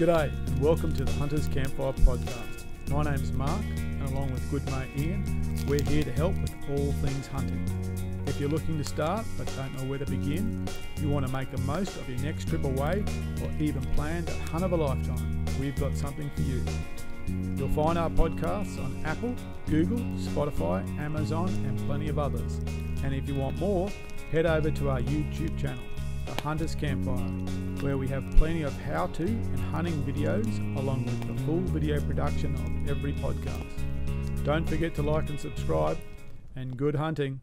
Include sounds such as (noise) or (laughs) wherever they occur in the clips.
G'day and welcome to the Hunters Campfire Podcast. My name's Mark and along with good mate Ian, we're here to help with all things hunting. If you're looking to start but don't know where to begin, you want to make the most of your next trip away or even plan a hunt of a lifetime, we've got something for you. You'll find our podcasts on Apple, Google, Spotify, Amazon and plenty of others. And if you want more, head over to our YouTube channel the Hunter's Campfire, where we have plenty of how to and hunting videos along with the full video production of every podcast. Don't forget to like and subscribe, and good hunting.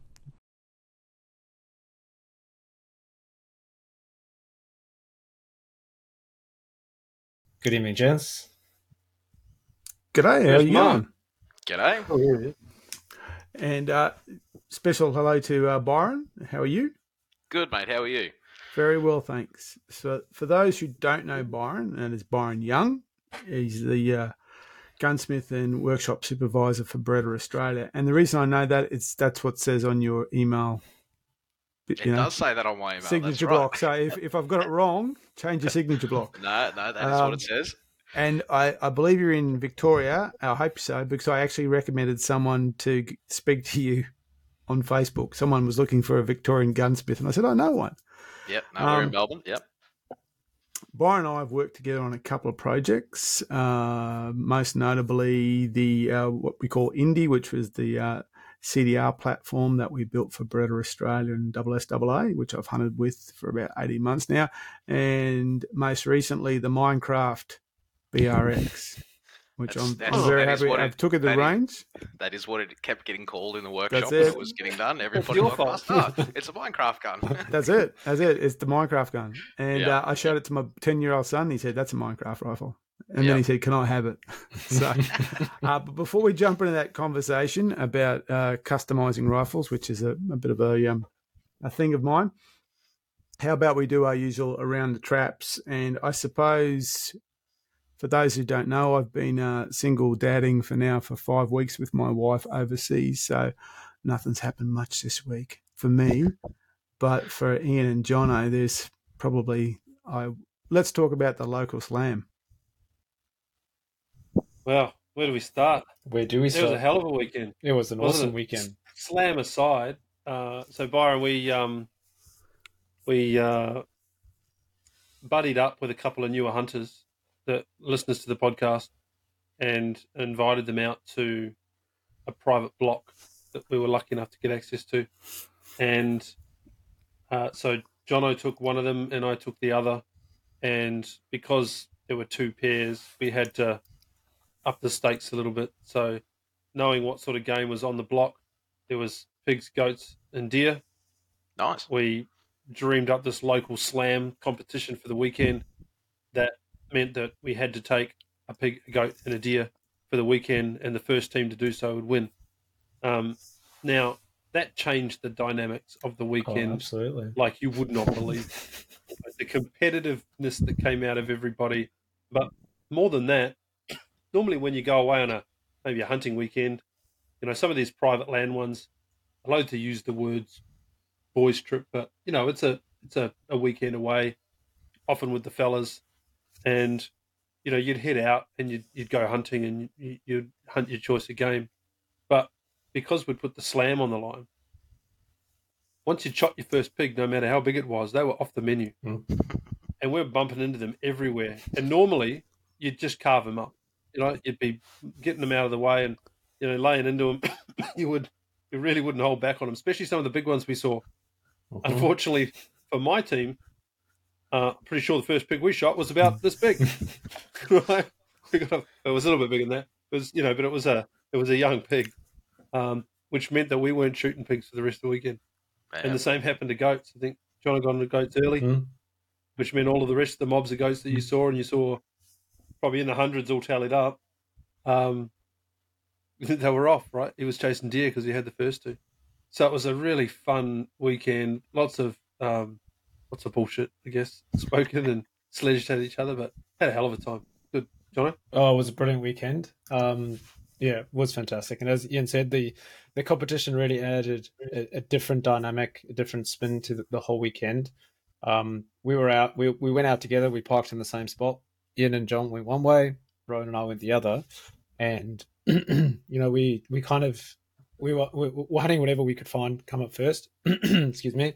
Good evening, gents. G'day, how are you going? G'day. Oh, and uh, special hello to uh, Byron. How are you? Good, mate. How are you? Very well, thanks. So, for those who don't know Byron, and it's Byron Young, he's the uh, gunsmith and workshop supervisor for Beretta Australia. And the reason I know that is that's what says on your email. It know, does say that on my email. Signature right. block. So if, if I've got it wrong, change your signature block. (laughs) no, no, that is um, what it um, says. And I, I believe you're in Victoria. I hope so, because I actually recommended someone to speak to you on Facebook. Someone was looking for a Victorian gunsmith, and I said, I know one. Yep. No, we're in um, Melbourne. Yep. Byron and I have worked together on a couple of projects, uh, most notably the uh, what we call Indie, which was the uh, CTR platform that we built for Beretta Australia and SSAA, which I've hunted with for about 18 months now, and most recently the Minecraft BRX which that's, I'm, that's, I'm very happy. I took it the range. that is what it kept getting called in the workshop when it was getting done. Everybody like, oh, it's a Minecraft gun. (laughs) that's it. That's it. It's the Minecraft gun. And yeah. uh, I showed it to my 10 year old son. And He said, that's a Minecraft rifle. And yep. then he said, "Can I have it?" (laughs) so, (laughs) uh, but before we jump into that conversation about uh, customizing rifles, which is a, a bit of a um, a thing of mine, how about we do our usual around the traps? And I suppose for those who don't know, I've been uh, single dadding for now for five weeks with my wife overseas, so nothing's happened much this week for me. But for Ian and Jono, there's probably I. Let's talk about the local slam. Well, where do we start? Where do we start? It was a hell of a weekend. It was an Wasn't awesome weekend. Slam aside, uh, so Byron, we um, we uh, buddied up with a couple of newer hunters the listeners to the podcast and invited them out to a private block that we were lucky enough to get access to. And uh, so Jono took one of them and I took the other. And because there were two pairs, we had to up the stakes a little bit. So knowing what sort of game was on the block, there was pigs, goats, and deer. Nice. We dreamed up this local slam competition for the weekend that meant that we had to take a pig, a goat, and a deer for the weekend, and the first team to do so would win. Um, now that changed the dynamics of the weekend. Oh, absolutely, like you would not believe (laughs) the competitiveness that came out of everybody. But more than that, (coughs) normally when you go away on a maybe a hunting weekend, you know some of these private land ones, I loathe to use the words boys trip, but you know it's a it's a, a weekend away, often with the fellas and you know you'd head out and you'd, you'd go hunting and you'd hunt your choice of game. But because we'd put the slam on the line once you'd shot your first pig no matter how big it was they were off the menu. Mm. (laughs) and we are bumping into them everywhere. And normally you'd just carve them up. You know you'd be getting them out of the way and you know laying into them. (coughs) You would you really wouldn't hold back on them especially some of the big ones we saw. Mm-hmm. unfortunately for my team uh, pretty sure the first pig we shot was about this big. (laughs) (laughs) right? it was a little bit bigger than that. It was, you know, but it was a it was a young pig, um, which meant that we weren't shooting pigs for the rest of the weekend. Man. And the same happened to goats. I think John had gone to goats early, mm. which meant all of the rest of the mobs of goats that you saw, and you saw probably in the hundreds all tallied up. Um, (laughs) they were off, right? He was chasing deer because he had the first two. So it was a really fun weekend. Lots of um, lots of bullshit, I guess, (laughs) spoken and sledged at each other, but had a hell of a time. Good, Johnny. Oh, it was a brilliant weekend. Um, yeah, it was fantastic. And as Ian said, the the competition really added a, a different dynamic, a different spin to the, the whole weekend. Um, we were out, we we went out together. We parked in the same spot. Ian and John went one way, Rowan and I went the other, and (clears throat) you know we we kind of we were, we were hunting whatever we could find come up first. (clears throat) Excuse me.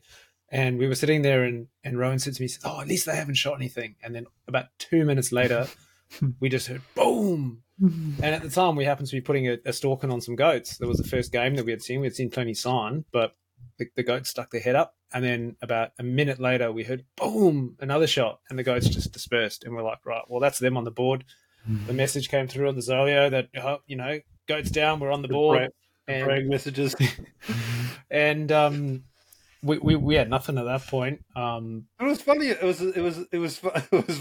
And we were sitting there, and, and Rowan said to me, says, "Oh, at least they haven't shot anything." And then about two minutes later, (laughs) we just heard boom. (laughs) and at the time, we happened to be putting a, a stalking on some goats. That was the first game that we had seen. We had seen plenty sign, but the, the goats stuck their head up. And then about a minute later, we heard boom, another shot, and the goats just dispersed. And we're like, right, well, that's them on the board. The message came through on the Zoleo that, oh, you know, goats down, we're on the board. And, brag messages. (laughs) and um, we, we we had nothing at that point. Um, it was funny. It was it was it was (laughs) it was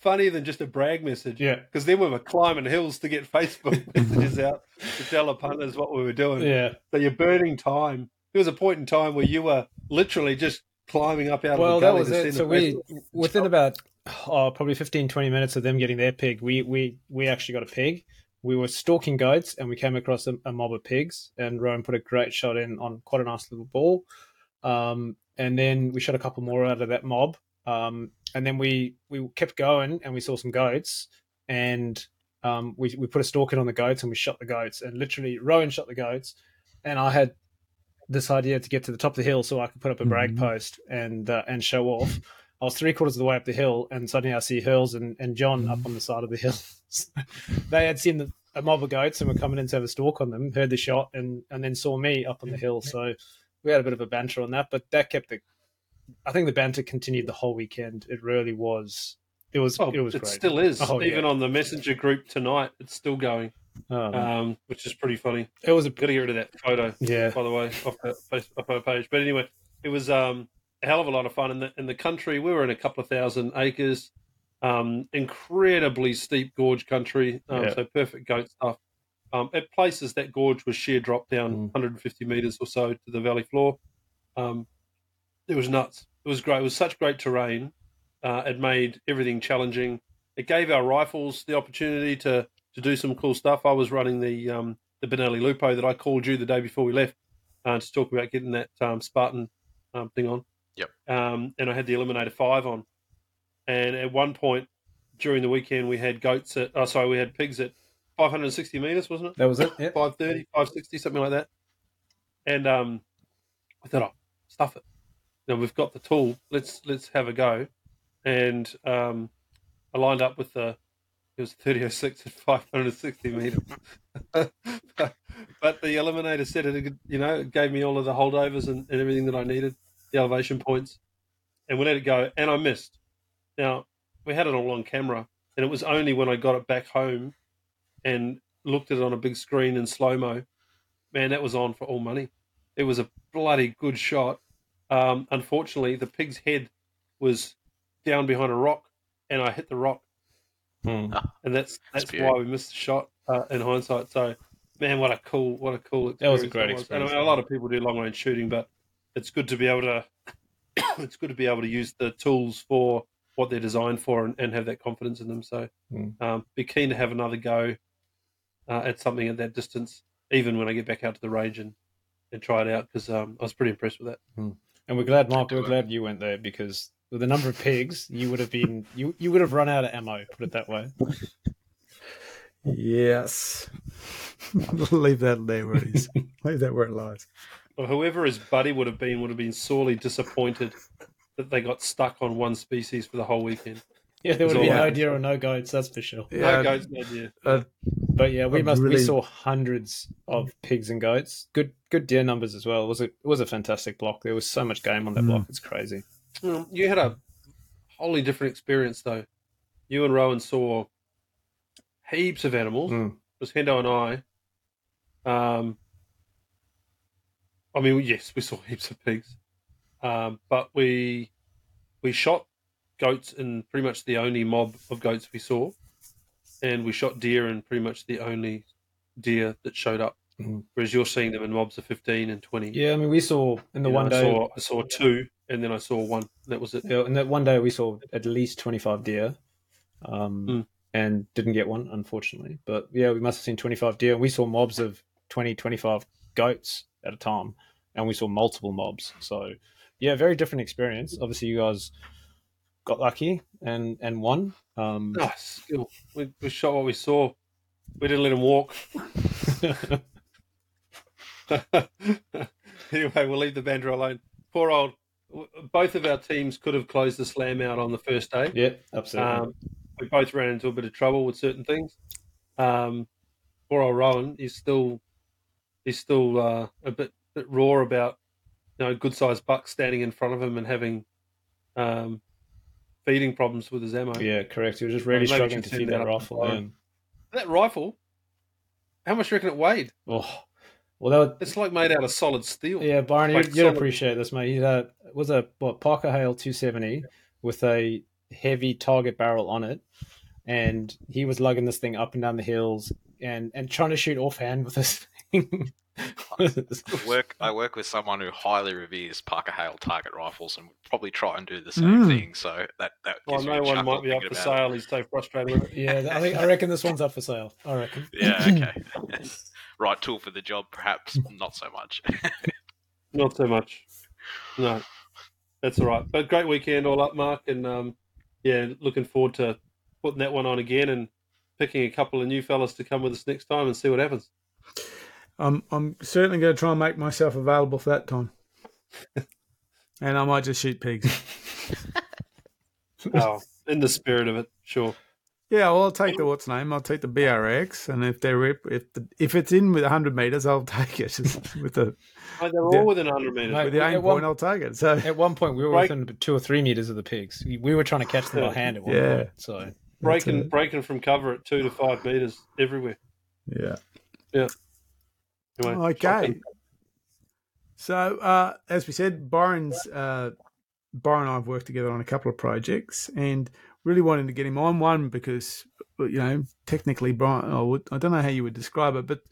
funnier than just a brag message. Yeah, because then we were climbing hills to get Facebook (laughs) messages out to tell the punters what we were doing. Yeah, so you're burning time. There was a point in time where you were literally just climbing up out well, of the gully. Well, that was it. So we within about oh, probably 15, 20 minutes of them getting their pig, we we we actually got a pig. We were stalking goats and we came across a, a mob of pigs. And Rowan put a great shot in on quite a nice little ball. Um, and then we shot a couple more out of that mob. Um, and then we we kept going and we saw some goats and um, we we put a stalk in on the goats and we shot the goats and literally Rowan shot the goats and I had this idea to get to the top of the hill so I could put up a brag mm-hmm. post and uh, and show off. I was three quarters of the way up the hill and suddenly I see Hurls and, and John mm-hmm. up on the side of the hill. (laughs) they had seen the, a mob of goats and were coming in to have a stalk on them, heard the shot and and then saw me up on the hill. So we had a bit of a banter on that, but that kept the. I think the banter continued the whole weekend. It really was. It was. Oh, it was. It great. still is. Oh, Even yeah. on the messenger group tonight, it's still going. Oh, um, which is pretty funny. It was a got to get rid of that photo. Yeah. By the way, off the Facebook page. But anyway, it was um, a hell of a lot of fun in the in the country. We were in a couple of thousand acres, um, incredibly steep gorge country. Um, yeah. So perfect goat stuff. Um, at places that gorge was sheer drop down mm. 150 meters or so to the valley floor. Um, it was nuts. It was great. It was such great terrain. Uh, it made everything challenging. It gave our rifles the opportunity to to do some cool stuff. I was running the um, the Benelli Lupo that I called you the day before we left uh, to talk about getting that um, Spartan um, thing on. Yep. Um, and I had the Eliminator Five on. And at one point during the weekend, we had goats at. Oh, sorry, we had pigs at 560 meters, wasn't it? That was it. Yep. 530, 560, something like that. And um, I thought, oh, stuff it. Now we've got the tool. Let's let's have a go. And um, I lined up with the it was 3006 at 560 meters. but, (laughs) but the eliminator said it, you know, it gave me all of the holdovers and, and everything that I needed, the elevation points, and we let it go. And I missed. Now we had it all on camera, and it was only when I got it back home and looked at it on a big screen in slow mo, man, that was on for all money. It was a bloody good shot. Um, unfortunately, the pig's head was down behind a rock, and I hit the rock, hmm. and that's that's, that's why we missed the shot uh, in hindsight. So, man, what a cool, what a cool experience! That was a great experience. And I mean, a lot of people do long range shooting, but it's good to be able to (coughs) it's good to be able to use the tools for what they're designed for and, and have that confidence in them. So, mm. um, be keen to have another go uh, at something at that distance, even when I get back out to the range and, and try it out because um, I was pretty impressed with that. Mm. And we're glad, Mark. We're glad you went there because with the number of pigs, you would have been you you would have run out of ammo. Put it that way. yes. (laughs) Leave that there where it is. Leave that where it lies. Well, whoever his buddy would have been would have been sorely disappointed that they got stuck on one species for the whole weekend. Yeah, there would be no deer or no goats. That's for sure. Yeah, no goats, no deer. Uh, but yeah, we i must. Really... We saw hundreds of pigs and goats. Good, good deer numbers as well. It was a it was a fantastic block. There was so much game on that mm. block. It's crazy. You had a wholly different experience though. You and Rowan saw heaps of animals. Mm. It was Hendo and I. Um, I mean, yes, we saw (laughs) heaps of pigs, um, but we we shot goats in pretty much the only mob of goats we saw, and we shot deer and pretty much the only deer that showed up. Mm-hmm. Whereas you're seeing them in mobs of fifteen and twenty. Yeah, I mean, we saw in the you one know, day. I saw, I saw, two, and then I saw one. That was it. Yeah, and that one day we saw at least twenty five deer, um, mm. and didn't get one unfortunately. But yeah, we must have seen twenty five deer, and we saw mobs of 20, 25 goats at a time, and we saw multiple mobs. So yeah, very different experience. Obviously, you guys got lucky and and won. Um, oh, we, we shot what we saw. We didn't let him walk. (laughs) anyway, we'll leave the banter alone. Poor old. Both of our teams could have closed the slam out on the first day. Yeah, absolutely. Um, we both ran into a bit of trouble with certain things. Um, poor old Rowan, is still he's still uh, a bit, bit raw about you know good sized buck standing in front of him and having um, feeding problems with his ammo. Yeah, correct. He was just really struggling to feed that, that rifle. Yeah. That rifle, how much do you reckon it weighed? Oh, well, that it's like made out of solid steel. Yeah, Byron, like you'd, you'd appreciate this, mate. It was a what Parker Hale 270 with a heavy target barrel on it, and he was lugging this thing up and down the hills and and trying to shoot offhand with this thing. (laughs) work I work with someone who highly reveres Parker Hale target rifles and would probably try and do the same mm. thing. So that that well, no one might be up for sale. It. He's so frustrated. (laughs) yeah, I think I reckon this one's up for sale. I reckon. Yeah. Okay. (laughs) right tool for the job, perhaps not so much. not so much. No, that's all right. But great weekend all up, Mark, and um, yeah, looking forward to putting that one on again and picking a couple of new fellas to come with us next time and see what happens. I'm I'm certainly going to try and make myself available for that time, (laughs) and I might just shoot pigs. (laughs) oh, in the spirit of it, sure. Yeah, well, I'll take the what's name. I'll take the BRX, and if they're if the, if it's in with hundred meters, I'll (laughs) take it with the. Oh, they're all within hundred meters. with the aim point, one, I'll take it. So at one point, we were break, within two or three meters of the pigs. We were trying to catch them by hand at one yeah. point. So breaking breaking from cover at two to five meters everywhere. Yeah. Yeah. Okay. So, uh, as we said, Byron's uh, Byron and I have worked together on a couple of projects, and really wanting to get him on one because you know technically would, I don't know how you would describe it, but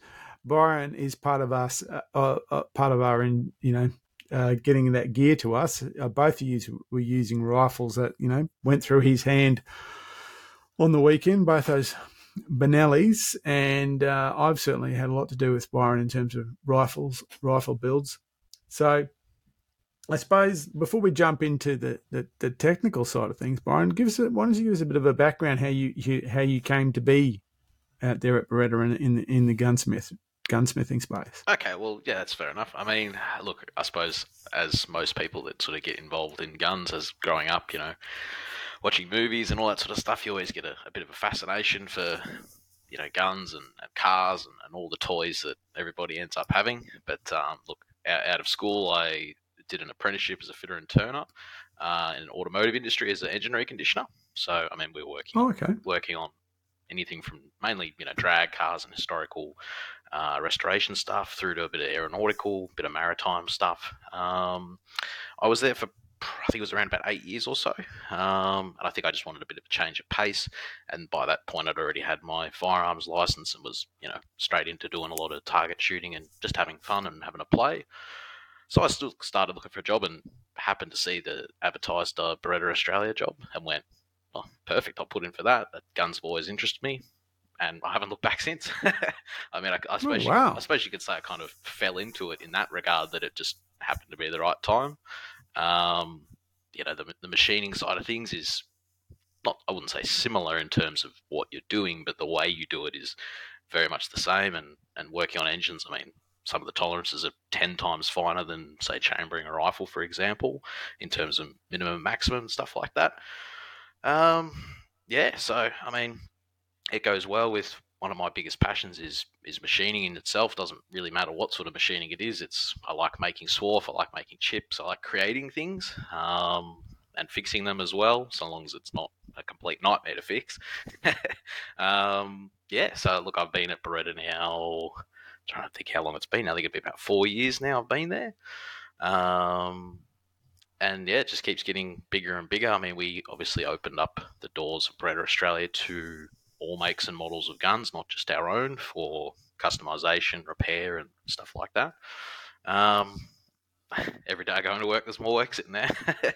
Byron is part of us, uh, uh, uh part of our, in, you know, uh, getting that gear to us. Uh, both of you were using rifles that you know went through his hand on the weekend. Both those Benellis, and uh, I've certainly had a lot to do with Byron in terms of rifles, rifle builds. So, I suppose before we jump into the, the, the technical side of things, Byron, give us a, why don't you give us a bit of a background how you, you how you came to be out there at Beretta in, in in the gunsmith gunsmithing space. Okay, well, yeah, that's fair enough. I mean, look, I suppose as most people that sort of get involved in guns as growing up, you know, watching movies and all that sort of stuff, you always get a, a bit of a fascination for you know guns and, and cars and, and, all the toys that everybody ends up having. But um, look, out, out, of school, I did an apprenticeship as a fitter and turner uh, in the automotive industry as an engine reconditioner. So I mean, we were working oh, okay. working on anything from mainly you know drag cars and historical uh, restoration stuff through to a bit of aeronautical, bit of maritime stuff. Um, I was there for I think it was around about eight years or so. Um, and I think I just wanted a bit of a change of pace. And by that point, I'd already had my firearms license and was, you know, straight into doing a lot of target shooting and just having fun and having a play. So I still started looking for a job and happened to see the advertised uh, Beretta Australia job and went, oh, perfect, I'll put in for that. That guns always interested me. And I haven't looked back (laughs) since. I mean, I, I suppose oh, wow. you, I suppose you could say I kind of fell into it in that regard that it just happened to be the right time. Um, you know, the, the machining side of things is not, I wouldn't say similar in terms of what you're doing, but the way you do it is very much the same. And, and working on engines, I mean, some of the tolerances are 10 times finer than, say, chambering a rifle, for example, in terms of minimum, maximum, stuff like that. Um, yeah, so, I mean, it goes well with one of my biggest passions is is machining in itself. Doesn't really matter what sort of machining it is. It's I like making swarf. I like making chips. I like creating things um, and fixing them as well, so long as it's not a complete nightmare to fix. (laughs) um, yeah. So look, I've been at Beretta now. I'm trying to think how long it's been. I think it'd be about four years now. I've been there. Um, and yeah, it just keeps getting bigger and bigger. I mean, we obviously opened up the doors of Beretta Australia to all makes and models of guns, not just our own, for customization, repair, and stuff like that. Um, (laughs) every day going to work, there's more work sitting there. (laughs)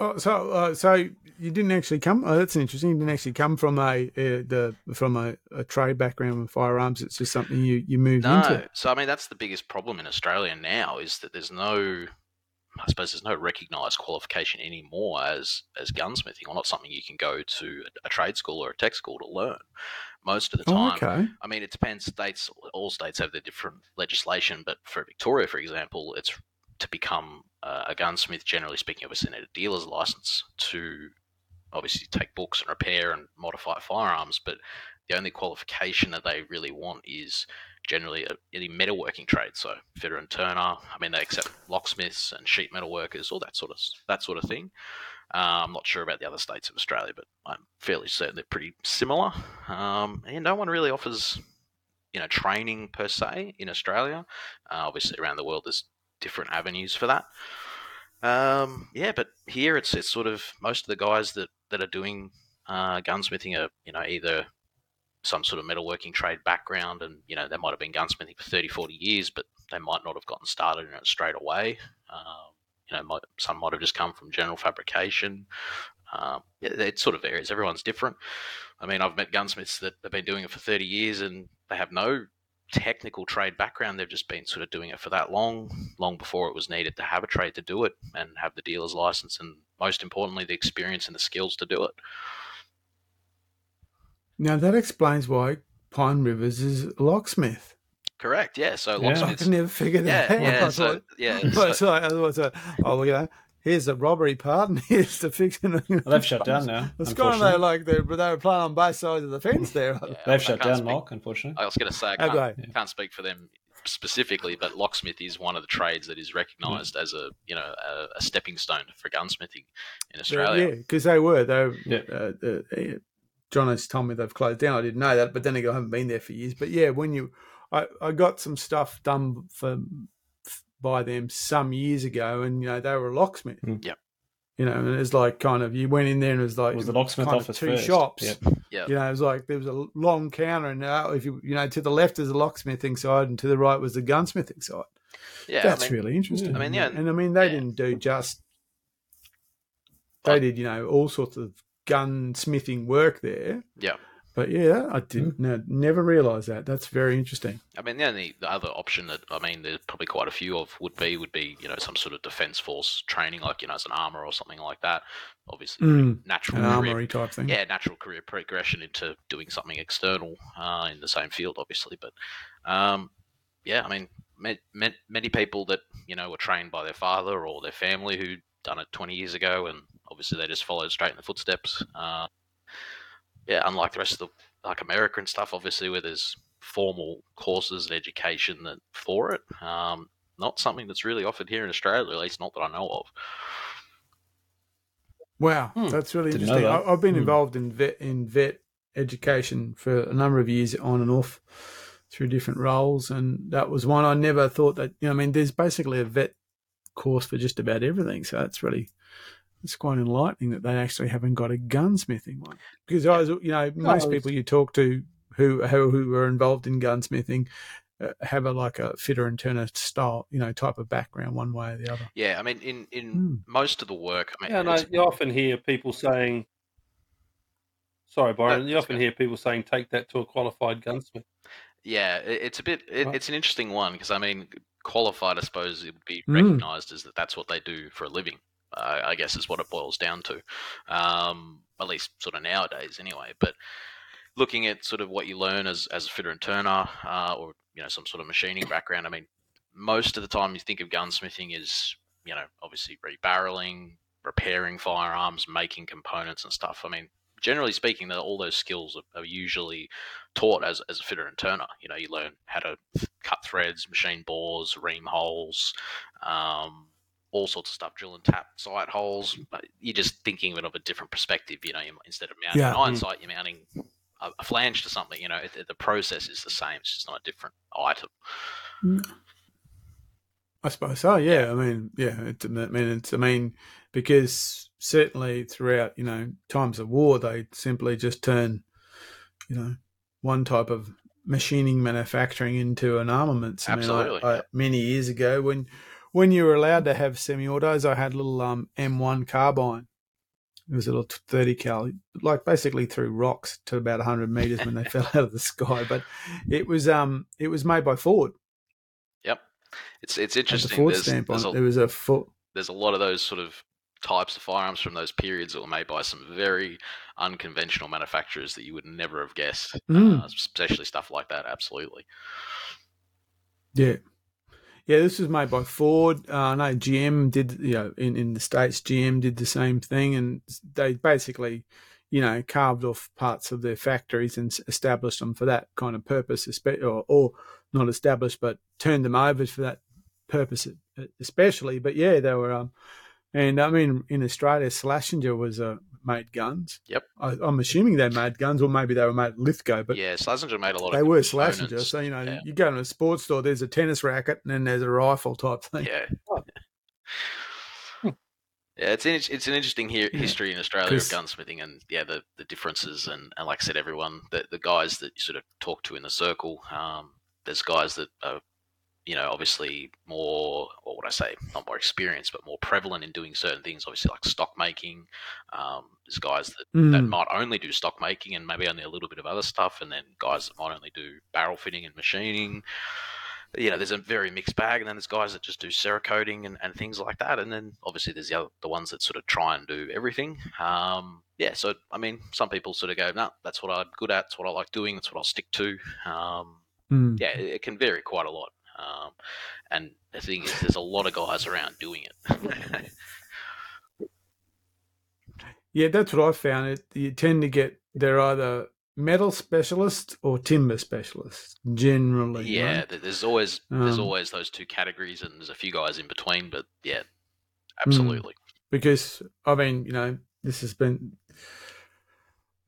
oh, so, uh, so you didn't actually come. Oh, that's interesting. You didn't actually come from a uh, the from a, a, trade background with firearms. It's just something you you moved no. into. So, I mean, that's the biggest problem in Australia now is that there's no I suppose there's no recognised qualification anymore as as gunsmithing, or not something you can go to a, a trade school or a tech school to learn. Most of the Oh, time, okay. I mean, it depends. States, all states have their different legislation, but for Victoria, for example, it's to become uh, a gunsmith. Generally speaking, need a dealer's license to obviously take books and repair and modify firearms. But the only qualification that they really want is generally any metalworking trade. So fitter and turner. I mean, they accept locksmiths and sheet metal workers, all that sort of that sort of thing. Uh, I'm not sure about the other states of Australia, but I'm fairly certain they're pretty similar. Um, and no one really offers, you know, training per se in Australia. Uh, obviously, around the world, there's different avenues for that. Um, yeah, but here it's it's sort of most of the guys that that are doing uh, gunsmithing are you know either some sort of metalworking trade background and you know they might have been gunsmithing for 30 40 years but they might not have gotten started in it straight away. Um, you know might, some might have just come from general fabrication. Um, it, it sort of varies. Everyone's different. I mean i've met gunsmiths that have been doing it for 30 years and they have no technical trade background. They've just been sort of doing it for that long long before it was needed to have a trade to do it and have the dealer's license and most importantly the experience and the skills to do it Now that explains why Pine Rivers is locksmith. correct yeah so Yeah. I locksmiths could never figure that yeah out. yeah I so thought- yeah But so- it's like, I was like, oh, you know, here's the robbery part, and (laughs) here's the fixing. Well, they've shut down now. It's kind of unfortunately. like they, but they were playing on both sides of the fence there. Yeah, They've shut down, speak- Mark. Unfortunately, I was going to say I can't, they? can't speak for them specifically, but locksmith is one of the trades that is recognised Mm. as a you know a, a stepping stone for gunsmithing in Australia. Yeah, Australia. because they were. They were, Yeah. uh, uh, John has told me they've closed down. I didn't know that, but then again, I haven't been there for years. But yeah, when you, I, I got some stuff done for by them some years ago, and you know they were a locksmith. Mm. Yep. You know, and it was like kind of you went in there and it was like it was the locksmith kind of office two first. shops. Yep. Yeah, You know, it was like there was a long counter, and uh, if you you know to the left is the locksmithing side, and to the right was the gunsmithing side. yeah. That's I mean, really interesting. I mean, yeah, and I mean they yeah. didn't do just they did you know all sorts of gunsmithing work there. yeah. But yeah, I didn't no, never realised that. That's very interesting. I mean, the only the other option that I mean, there's probably quite a few of would be would be you know some sort of defence force training, like you know as an armour or something like that. Obviously, Mm, natural An armory type thing. yeah, natural career progression into doing something external uh, in the same field, obviously. But um, yeah, I mean, ma- ma- many people that you know were trained by their father or their family who done it 20 years ago, and obviously they just followed straight in the footsteps. Uh, yeah, unlike the rest of the like America and stuff, obviously where there's formal courses and education that for it. Um, not something that's really offered here in Australia, at least not that I know of. Wow, Hmm. that's really Didn't interesting. that. I, I've been Hmm. involved in vet in vet education for a number of years, on and off, through different roles, and that was one I never thought that. You know, I mean, there's basically a vet course for just about everything, so that's really it's quite enlightening that they actually haven't got a gunsmithing one. Because I was, you know, most it's- people you talk to who who, who are involved in gunsmithing. Uh, have a like a fitter and turner style, you know, type of background, one way or the other. Yeah, I mean, in in Hmm. most of the work, I mean, Yeah, no, you often hear people saying, sorry, Byron, you often okay. hear people saying, take that to a qualified gunsmith. Yeah, it's a bit. It, Right. it's an interesting one because I mean, qualified. I suppose it would be Mm. recognised as that that's what they do for a living. Uh, I guess is what it boils down to, um, at least sort of nowadays, anyway. But looking at sort of what you learn as as a fitter and turner, uh, or you know some sort of machining background. I mean, most of the time you think of gunsmithing is you know obviously rebarreling, repairing firearms, making components and stuff. I mean, generally speaking, all those skills are, are usually taught as, as a fitter and turner. You know, you learn how to cut threads, machine bores, ream holes, um, all sorts of stuff, drill and tap sight holes. Mm. But you're just thinking of it of a different perspective. You know, instead of mounting Yeah. an mm. iron sight, you're mounting a, a flange to something. You know, it, the process is the same. It's just not a different item. Mm. I suppose so. Yeah, I mean, yeah. It's, I mean, it's. I mean, because certainly throughout, you know, times of war, they simply just turn, you know, one type of machining manufacturing into an armaments. I mean, I- Absolutely, I, many years ago, when when you were allowed to have semi-autos, I had a little um, M1 carbine. It was a little 30 cal, like basically threw rocks to about 100 meters when they fell out of the sky. But it was um it was made by Ford. Yep. It's it's Had the interesting. Ford There's, stamp on there's it. a, There was a Ford. there's a lot of those sort of types of firearms from those periods that were made by some very unconventional manufacturers that you would never have guessed, Mm. uh, especially stuff like that. Absolutely. Yeah. Yeah, this was made by Ford. Uh, I know GM did, you know, in, in the States, GM did the same thing. And they basically, you know, carved off parts of their factories and established them for that kind of purpose, or, or not established, but turned them over for that purpose, especially. But yeah, they were, um, and I mean, in Australia, Slazenger was uh, made guns. Yep. I, I'm assuming they made guns, or maybe they were made Lithgow, but yeah, Slazenger made a lot they of. were components. So, you know, Yeah. you go to a sports store, there's a tennis racket and then there's a rifle type thing. Yeah. Hmm. (laughs) Yeah, it's an, it's an interesting he- history in Australia of gunsmithing, and yeah, the, the differences, and, and like I said, everyone, the, the guys that you sort of talk to in the circle, um, there's guys that are, you know, obviously more, what would I say, not more experienced, but more prevalent in doing certain things, obviously like stock making. Um, there's guys that, that Mm. might only do stock making and maybe only a little bit of other stuff, and then guys that might only do barrel fitting and machining you know, there's a very mixed bag, and then there's guys that just do cerakoting and, and things like that, and then obviously there's the other, the ones that sort of try and do everything. Um, yeah, so I mean, some people sort of go, no, that's what I'm good at, that's what I like doing, that's what I'll stick to. Um, Mm. yeah, it, it can vary quite a lot. Um, and the thing is, there's a lot of guys around doing it. (laughs) Yeah, that's what I found. It you tend to get they're either metal specialists or timber specialists generally. yeah, th- there's always there's Um, always those two categories, and there's a few guys in between, but yeah, Hmm. absolutely. because I mean, you know, this has been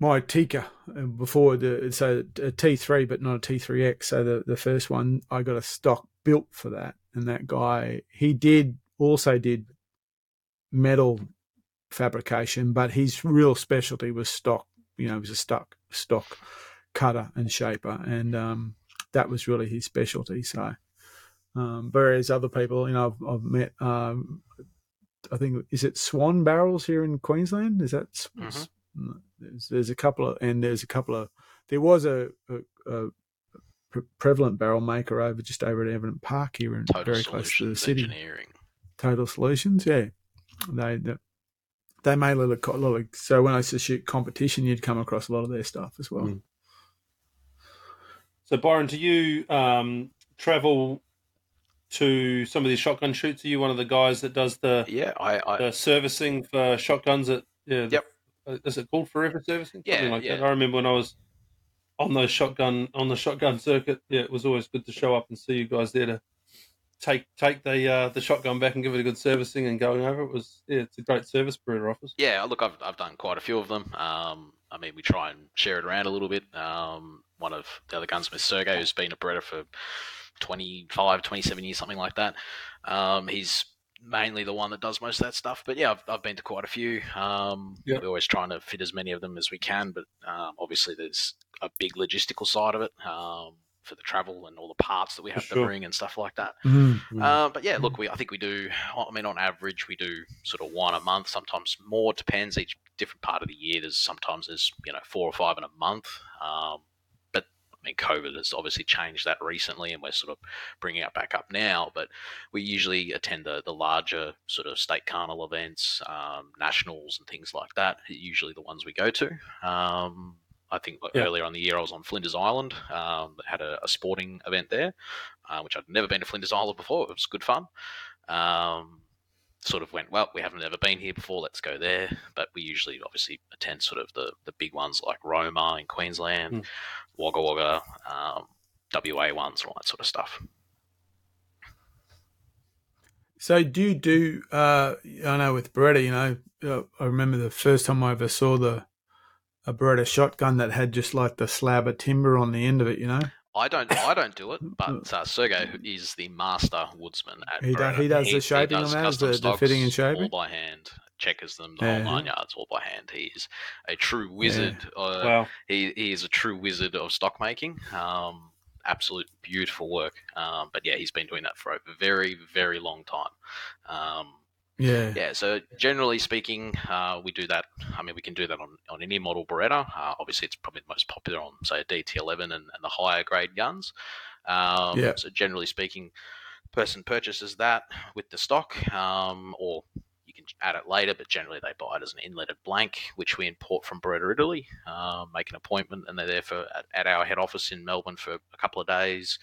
my Tikka uh, before the so a T three, but not a T three X. So the the first one, I got a stock built for that, and that guy he did also did metal fabrication, but his real specialty was stock. You know, he was a stock stock cutter and shaper, and um, that was really his specialty. So. Um, whereas other people, you know, I've, I've met um, I think is it Swan Barrels here in Queensland? Is that Mhm. s- there's, there's a couple of and there's a couple of there was a, a, a pre- prevalent barrel maker over just over at Everton Park here in Total very close to the city. engineering. Total Solutions, yeah. They they, they made a lot of, a lot of so when I used to shoot competition, you'd come across a lot of their stuff as well. Mm. So, Byron, do you um, travel to some of these shotgun shoots? Are you one of the guys that does the, Yeah, I, I the servicing for shotguns at, yeah, the- Yep. Uh, is it called Forever Servicing? Yeah, Something like yeah. that. I remember when I was on those shotgun, on the shotgun circuit, yeah, it was always good to show up and see you guys there to take take the uh, the shotgun back and give it a good servicing and going over. It was, yeah, it's a great service Beretta offers. Yeah, look, I've, I've done quite a few of them. Um, I mean, we try and share it around a little bit. Um, one of the other gunsmiths, Sergey, who's been a Beretta for 25, 27 years, something like that. Um, he's mainly the one that does most of that stuff. But yeah, I've, I've been to quite a few. Um, Yeah. We're always trying to fit as many of them as we can, but um, obviously there's a big logistical side of it um, for the travel and all the parts that we have to bring and stuff like that. Mm. Mm. Uh, but yeah, look, we I think we do. I mean, on average, we do sort of one a month. Sometimes more. Depends each different part of the year. There's sometimes there's you know four or five in a month. I mean, COVID has obviously changed that recently, and we're sort of bringing it back up now. But we usually attend the the larger sort of state carnival events, um, nationals, and things like that. Usually the ones we go to. Um, I think like, Yeah. earlier on the year I was on Flinders Island. Um, had a, a sporting event there, uh, which I'd never been to Flinders Island before. It was good fun. Um, sort of went well. We haven't ever been here before. Let's go there. But we usually obviously attend sort of the the big ones like Roma in Queensland, Mm. Wagga Wagga, um, WA ones, all that sort of stuff. So do you do? Uh, I know with Beretta, you know, uh, I remember the first time I ever saw the a Beretta shotgun that had just like the slab of timber on the end of it. You know, I don't, I don't do it, (laughs) but uh, Sergey is the master woodsman at He do- he does the shaping on that, the- the fitting and shaping? all by hand, checkers them the Yeah. whole nine yards, all by hand. He is a true wizard. Uh, Wow. he, he is a true wizard of stock making. Um, absolute beautiful work. Um, but yeah, he's been doing that for a very, very long time. Um, yeah, yeah, so generally speaking, uh, we do that. I mean, we can do that on, on any model Beretta. Uh, obviously, it's probably the most popular on, say, a DT11 and, and the higher grade guns. Um, Yeah. So generally speaking, person purchases that with the stock, um, or you can add it later, but generally they buy it as an inletted blank, which we import from Beretta, Italy. Um, make an appointment, and they're there for at, at, our head office in Melbourne for a couple of days.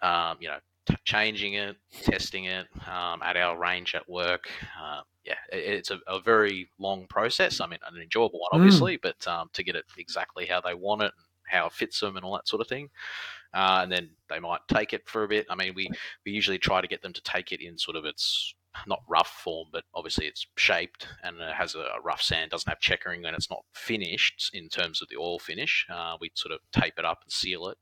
Um, you know, t- changing it, testing it um, at our range at work. Uh, yeah, it, it's a, a, very long process. I mean, an enjoyable one, obviously, mm. but um, to get it exactly how they want it, and how it fits them, and all that sort of thing. Uh, and then they might take it for a bit. I mean, we, we usually try to get them to take it in sort of its not rough form, but obviously it's shaped and it has a rough sand, doesn't have checkering, and it's not finished in terms of the oil finish. Uh, we sort of tape it up and seal it.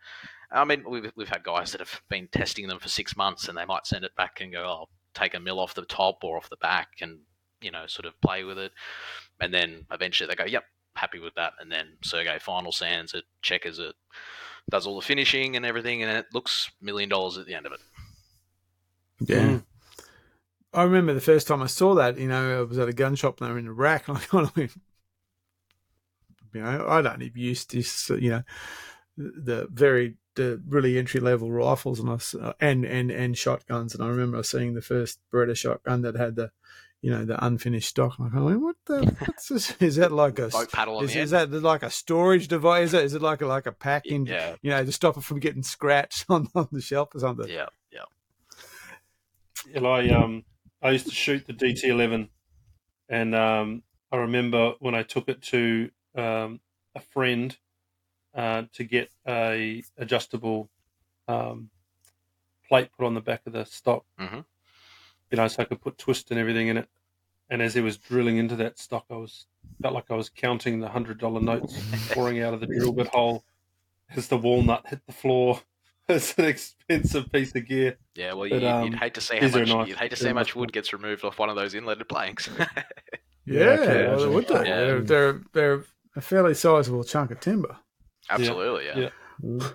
I mean, we've, we've had guys that have been testing them for six months and they might send it back and go, oh, take a mill off the top or off the back and, you know, sort of play with it. And then eventually they go, yep, happy with that. And then Sergey final sands it, checkers it, does all the finishing and everything, and it looks million dollars at the end of it. Yeah. Mm. I remember the first time I saw that, you know, I was at a gun shop and they were in a rack, (laughs) and I kind of went, you know, I'd only used this, you know, the very the really entry level rifles and I, and and and shotguns, and I remember seeing the first Beretta shotgun that had the you know the unfinished stock. I'm like, what the? (laughs) What's this? Is that like a boat paddle? is, is, that like a storage device? Is it, is it like a like a packing? Yeah. You know, to stop it from getting scratched (laughs) on, on the shelf or something. Yeah, yeah. And I um I used to shoot the DT11, and um, I remember when I took it to um, a friend uh, to get a adjustable um, plate put on the back of the stock. Mm-hmm. You know, so I could put twist and everything in it. And as he was drilling into that stock, I was felt like I was counting the hundred dollar notes pouring out of the drill bit hole as the walnut hit the floor. It's an expensive piece of gear. Yeah, well, but, you, um, you'd hate to see how much nice. you'd hate to see how much wood gets removed off one of those inletted planks. (laughs) yeah, yeah well, would they? Yeah. They're, they're they're a fairly sizable chunk of timber. Absolutely, yeah. yeah.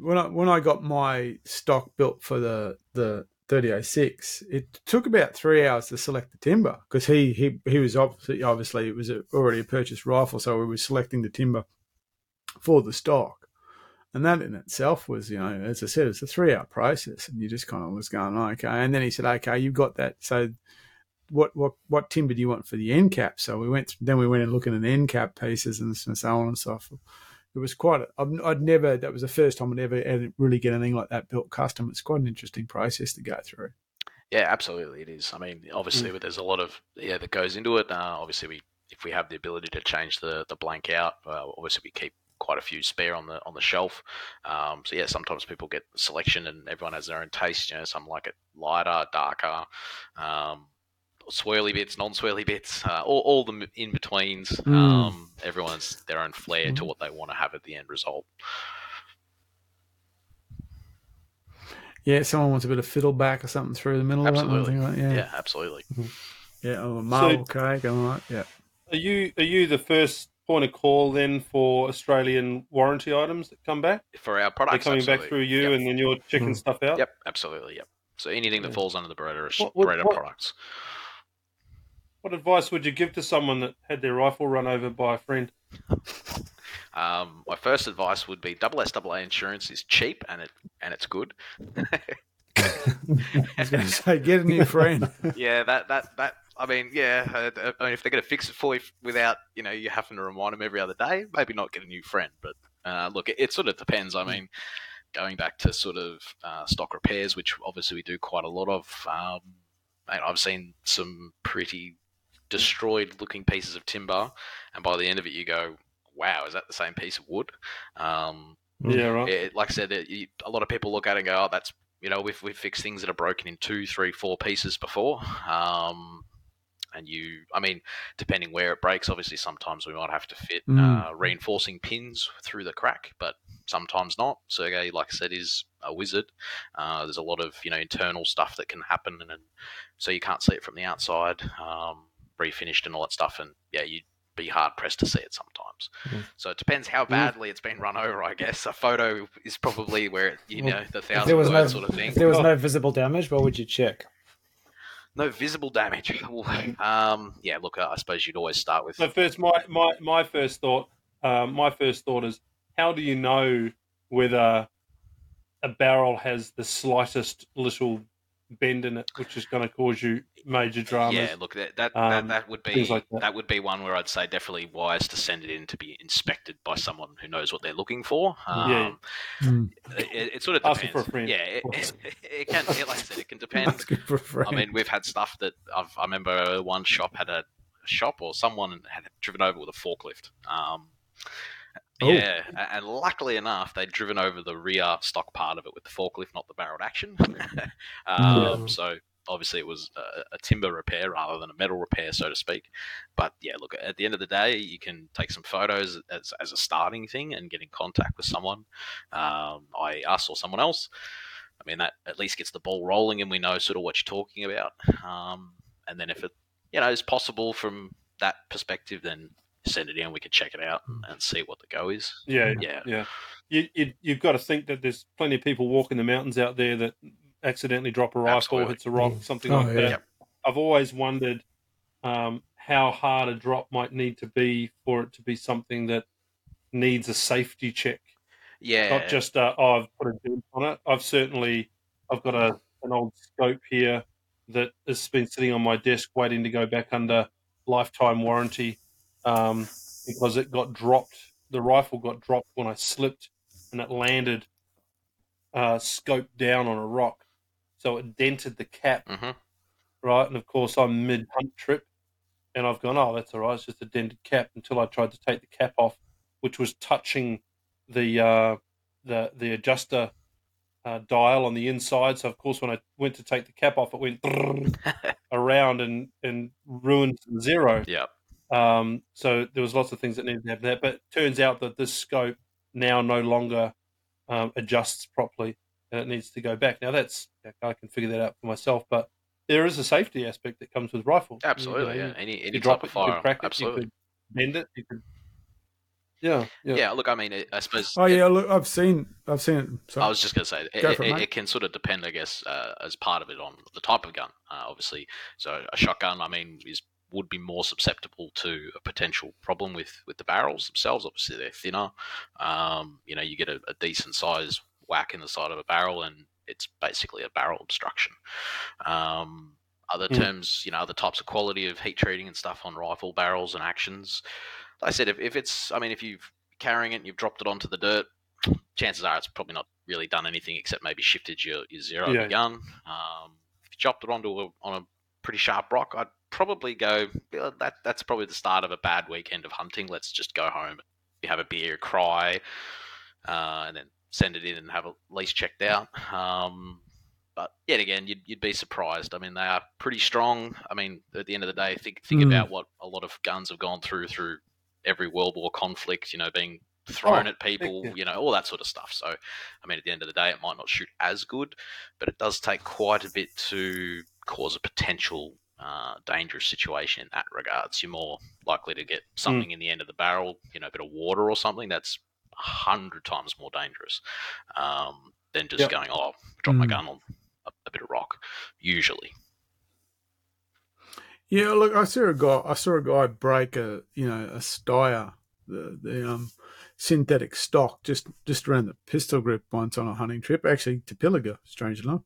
when I when I got my stock built for the the 3006, it took about three hours to select the timber because he, he he was obviously obviously it was a, already a purchased rifle, so we were selecting the timber for the stock. And that in itself was, you know, as I said, it's a three hour process. And you just kind of was going, okay. And then he said, okay, you've got that. So what, what, what timber do you want for the end cap? So we went, then we went and looking at end cap pieces and so on and so forth. It was quite, a, I'd never, that was the first time I'd ever really get anything like that built custom. It's quite an interesting process to go through. Yeah, absolutely, it is. I mean, obviously, mm. there's a lot of yeah that goes into it. Uh, obviously, we if we have the ability to change the the blank out, uh, obviously we keep quite a few spare on the on the shelf. Um, so yeah, sometimes people get selection and everyone has their own taste. You know, some like it lighter, darker, um, swirly bits, non-swirly bits, uh, all, all the in betweens. Mm. Um, everyone's their own flair mm. to what they want to have at the end result. Yeah, someone wants a bit of fiddleback or something through the middle absolutely. of it. Like, yeah. yeah, absolutely. Yeah, oh, a marble so, cake, all right. Yeah. Are you are you the first point of call then for Australian warranty items that come back for our products. They're coming absolutely. back through you, yep. and then you're checking mm. stuff out. Yep, absolutely. Yep. So anything that falls under the Beretta, what, what, Beretta what, products. What advice would you give to someone that had their rifle run over by a friend? um, my first advice would be double SAA insurance is cheap and it and it's good. (laughs) I was going (laughs) to say, get a new friend. yeah, that that that I mean, yeah. Uh, I mean, if they're going to fix it for you without, you know, you having to remind them every other day, maybe not get a new friend. But uh, look, it, it, sort of depends. I mean, going back to sort of uh, stock repairs, which obviously we do quite a lot of. Um, I've seen some pretty destroyed-looking pieces of timber, and by the end of it, you go, "Wow, is that the same piece of wood?" Um, yeah, right. It, like I said, it, a lot of people look at it and go, "Oh, that's." You know, we've, we've fixed things that are broken in two, three, four pieces before. Um, and you, I mean, depending where it breaks, obviously sometimes we might have to fit mm. uh, reinforcing pins through the crack, but sometimes not. Sergey, like I said, is a wizard. Uh, there's a lot of you know internal stuff that can happen, and, and so you can't see it from the outside, um, refinished and all that stuff, and yeah, you'd be hard pressed to see it sometimes. Mm. So it depends how badly it's been run over. I guess a photo is probably where you know the thousand word no, sort of thing. If there was no (laughs) visible damage, what would you check? No visible damage. (laughs) (laughs) Um, yeah, look, I suppose you'd always start with. So first, my my my first thought, um, my first thought is, how do you know whether a barrel has the slightest little bend in it, which is going to cause you major drama. Yeah, look, that that, Um, that, that would be like that. that. would be one where I'd say definitely wise to send it in to be inspected by someone who knows what they're looking for. Um, Yeah. Mm. it, it sort of Asking depends. for a friend. Yeah, it, it, (laughs) it can. It, like I said, it can depend. That's for a friend. I mean, we've had stuff that I've, I remember one shop had a, a shop or someone had driven over with a forklift. Um, Oh. Yeah, and luckily enough, they'd driven over the rear stock part of it with the forklift, not the barreled action. (laughs) um, Yeah. So obviously, it was a, timber repair rather than a metal repair, so to speak. But yeah, look, at the end of the day, you can take some photos as, as a starting thing and get in contact with someone, um, i.e., us or someone else. I mean, that at least gets the ball rolling, and we know sort of what you're talking about. Um, and then if it, you know, is possible from that perspective, then send it in. We could check it out and, and see what the go is. Yeah, Yeah. yeah. You, you you've got to think that there's plenty of people walking the mountains out there that accidentally drop a rifle, Absolutely. hits a rock, something Oh, like yeah. that. Yep. I've always wondered um, how hard a drop might need to be for it to be something that needs a safety check, Yeah, not just uh, oh, I've put a dent on it. I've certainly I've got a an old scope here that has been sitting on my desk waiting to go back under lifetime warranty um, because it got dropped. The rifle got dropped when I slipped and it landed uh, scope down on a rock. So it dented the cap, hmm right? And of course, I'm mid hunt trip and I've gone, oh, that's all right. It's just a dented cap until I tried to take the cap off, which was touching the uh, the the adjuster uh, dial on the inside. So of course, when I went to take the cap off, it went (laughs) around and and ruined zero. yeah, Um, so there was lots of things that needed to happen there. But it turns out that this scope now no longer um, adjusts properly, and it needs to go back. Now that's I can figure that out for myself, but there is a safety aspect that comes with rifles. Absolutely. you know, yeah, any any drop type it, of you fire, could crack it, absolutely. you could bend it, you could. Yeah, yeah. Yeah. look, I mean, I suppose. oh it- yeah, look, I've seen, I've seen it. So, I was just going to say, it, Go for it, it, it can sort of depend, I guess, uh, as part of it on the type of gun, uh, obviously. So a shotgun, I mean, is would be more susceptible to a potential problem with, with the barrels themselves. Obviously, they're thinner. Um, you know, you get a, a decent size whack in the side of a barrel, and it's basically a barrel obstruction. Um, other Mm. terms, you know, other types of quality of heat treating and stuff on rifle barrels and actions. Like I said, if, if it's, I mean, if you've carrying it and you've dropped it onto the dirt, chances are it's probably not really done anything except maybe shifted your, your zero of Yeah. your gun. Um, if you dropped it onto a, on a pretty sharp rock, I'd probably go, "Yeah, that, that's probably the start of a bad weekend of hunting. Let's just go home. You have a beer, cry, uh, and then send it in and have at least checked out. Um, but yet again, you'd, you'd be surprised. I mean, they are pretty strong. I mean, at the end of the day, think think Mm. about what a lot of guns have gone through through every World War conflict. You know, being thrown Oh, at people. yeah. You know, all that sort of stuff. So, I mean, at the end of the day, it might not shoot as good, but it does take quite a bit to cause a potential uh, dangerous situation in that regards. You're more likely to get something in the end of the barrel, you know, a bit of water or something that's a hundred times more dangerous um, than just Yep. going, oh, drop my Mm. gun on a, a bit of rock. Usually, Yeah, look, I saw a guy. I saw a guy break a you know a Steyr, the the um synthetic stock just just around the pistol grip once on a hunting trip, actually to Pilliga, strange enough.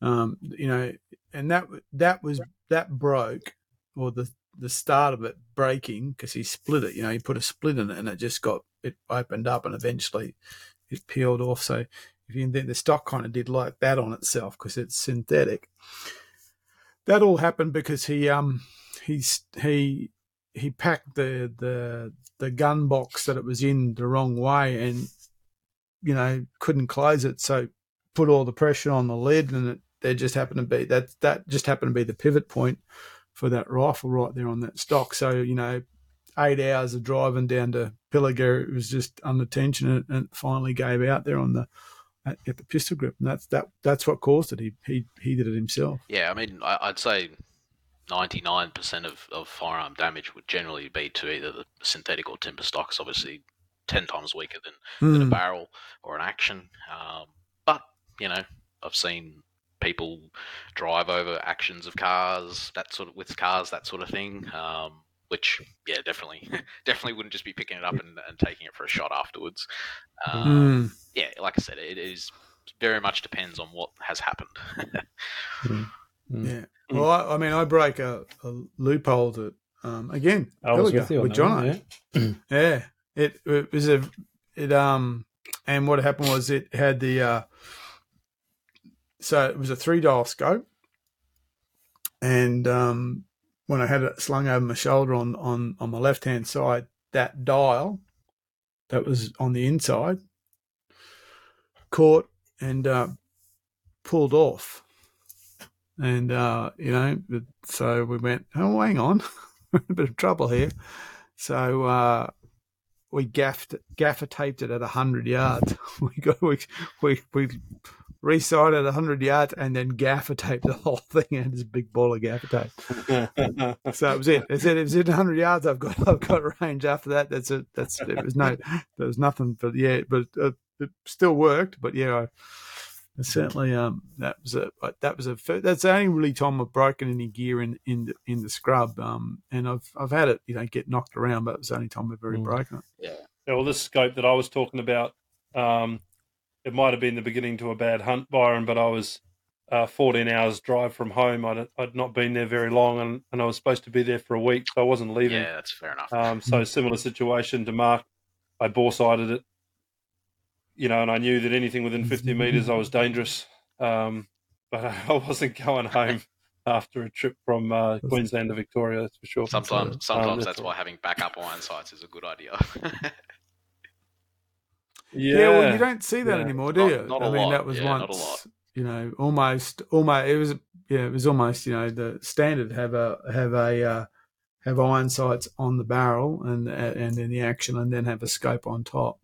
Um, you know, and that that was that broke, or the the start of it breaking because he split it. You know, he put a split in it, and it just got it opened up, and eventually it peeled off. So if you think the stock kind of did like that on itself because it's synthetic that all happened because he um he's he he packed the the the gun box that it was in the wrong way and you know couldn't close it so put all the pressure on the lid and it there just happened to be that that just happened to be the pivot point for that rifle right there on that stock so you know eight hours of driving down to Pilliga it was just under tension and, it finally gave out there on the at, at the pistol grip and that's that that's what caused it he he, he did it himself yeah. I mean, I, I'd say ninety-nine percent of, of firearm damage would generally be to either the synthetic or timber stocks. Obviously, ten times weaker than than a Mm. barrel or an action. Um, but you know, I've seen people drive over actions of cars, that sort of with cars, that sort of thing. Um, which, yeah, definitely, (laughs) definitely wouldn't just be picking it up and, and taking it for a shot afterwards. Um, Mm. yeah, like I said, it is very much depends on what has happened. Mm. Yeah. Well, I, I mean, I break a, a Leupold that um, again. I was with you with that one, John. (clears throat) Yeah, it, it was a it um, and what happened was it had the uh, so it was a three dial scope, and um, when I had it slung over my shoulder on on on my left hand side, that dial that was on the inside caught and uh, pulled off. And, uh, you know, so we went, oh, hang on, (laughs) a bit of trouble here. So uh, we gaffed, gaffer taped it at 100 yards. (laughs) We got, we, we, we resighted 100 yards and then gaffer taped the (laughs) whole thing and this big ball of gaffer tape. (laughs) So it was it. It said it was in 100 yards. I've got (laughs) I've got range after that. That's it. That's it was no there was nothing. But yeah, but uh, it still worked. But yeah, I, certainly um that was a that was a that's the only really time I've broken any gear in in the, in the scrub. Um, and I've I've had it you know get knocked around, but it was the only time I've ever Mm. broken it. yeah. Yeah, well, this scope that I was talking about, um, it might have been the beginning to a bad hunt, Byron, but I was uh, 14 hours drive from home. I'd, I'd not been there very long, and, and I was supposed to be there for a week, so I wasn't leaving. Yeah, that's fair enough. Um, so (laughs) similar situation to Mark. I bore sighted it, you know, and I knew that anything within 50 (laughs) meters I was dangerous. Um, but (laughs) I wasn't going home after a trip from uh, Queensland to Victoria. That's for sure. sometimes, Um, sometimes that's that's why having backup iron sights is a good idea. Yeah, Yeah, well, you don't see that Yeah. anymore, do Not- you? not a I mean, lot. that was Yeah, once, you know, almost, almost. It was, yeah, it was almost, you know, the standard have a have a uh, have iron sights on the barrel and and in the action, and then have a scope on top.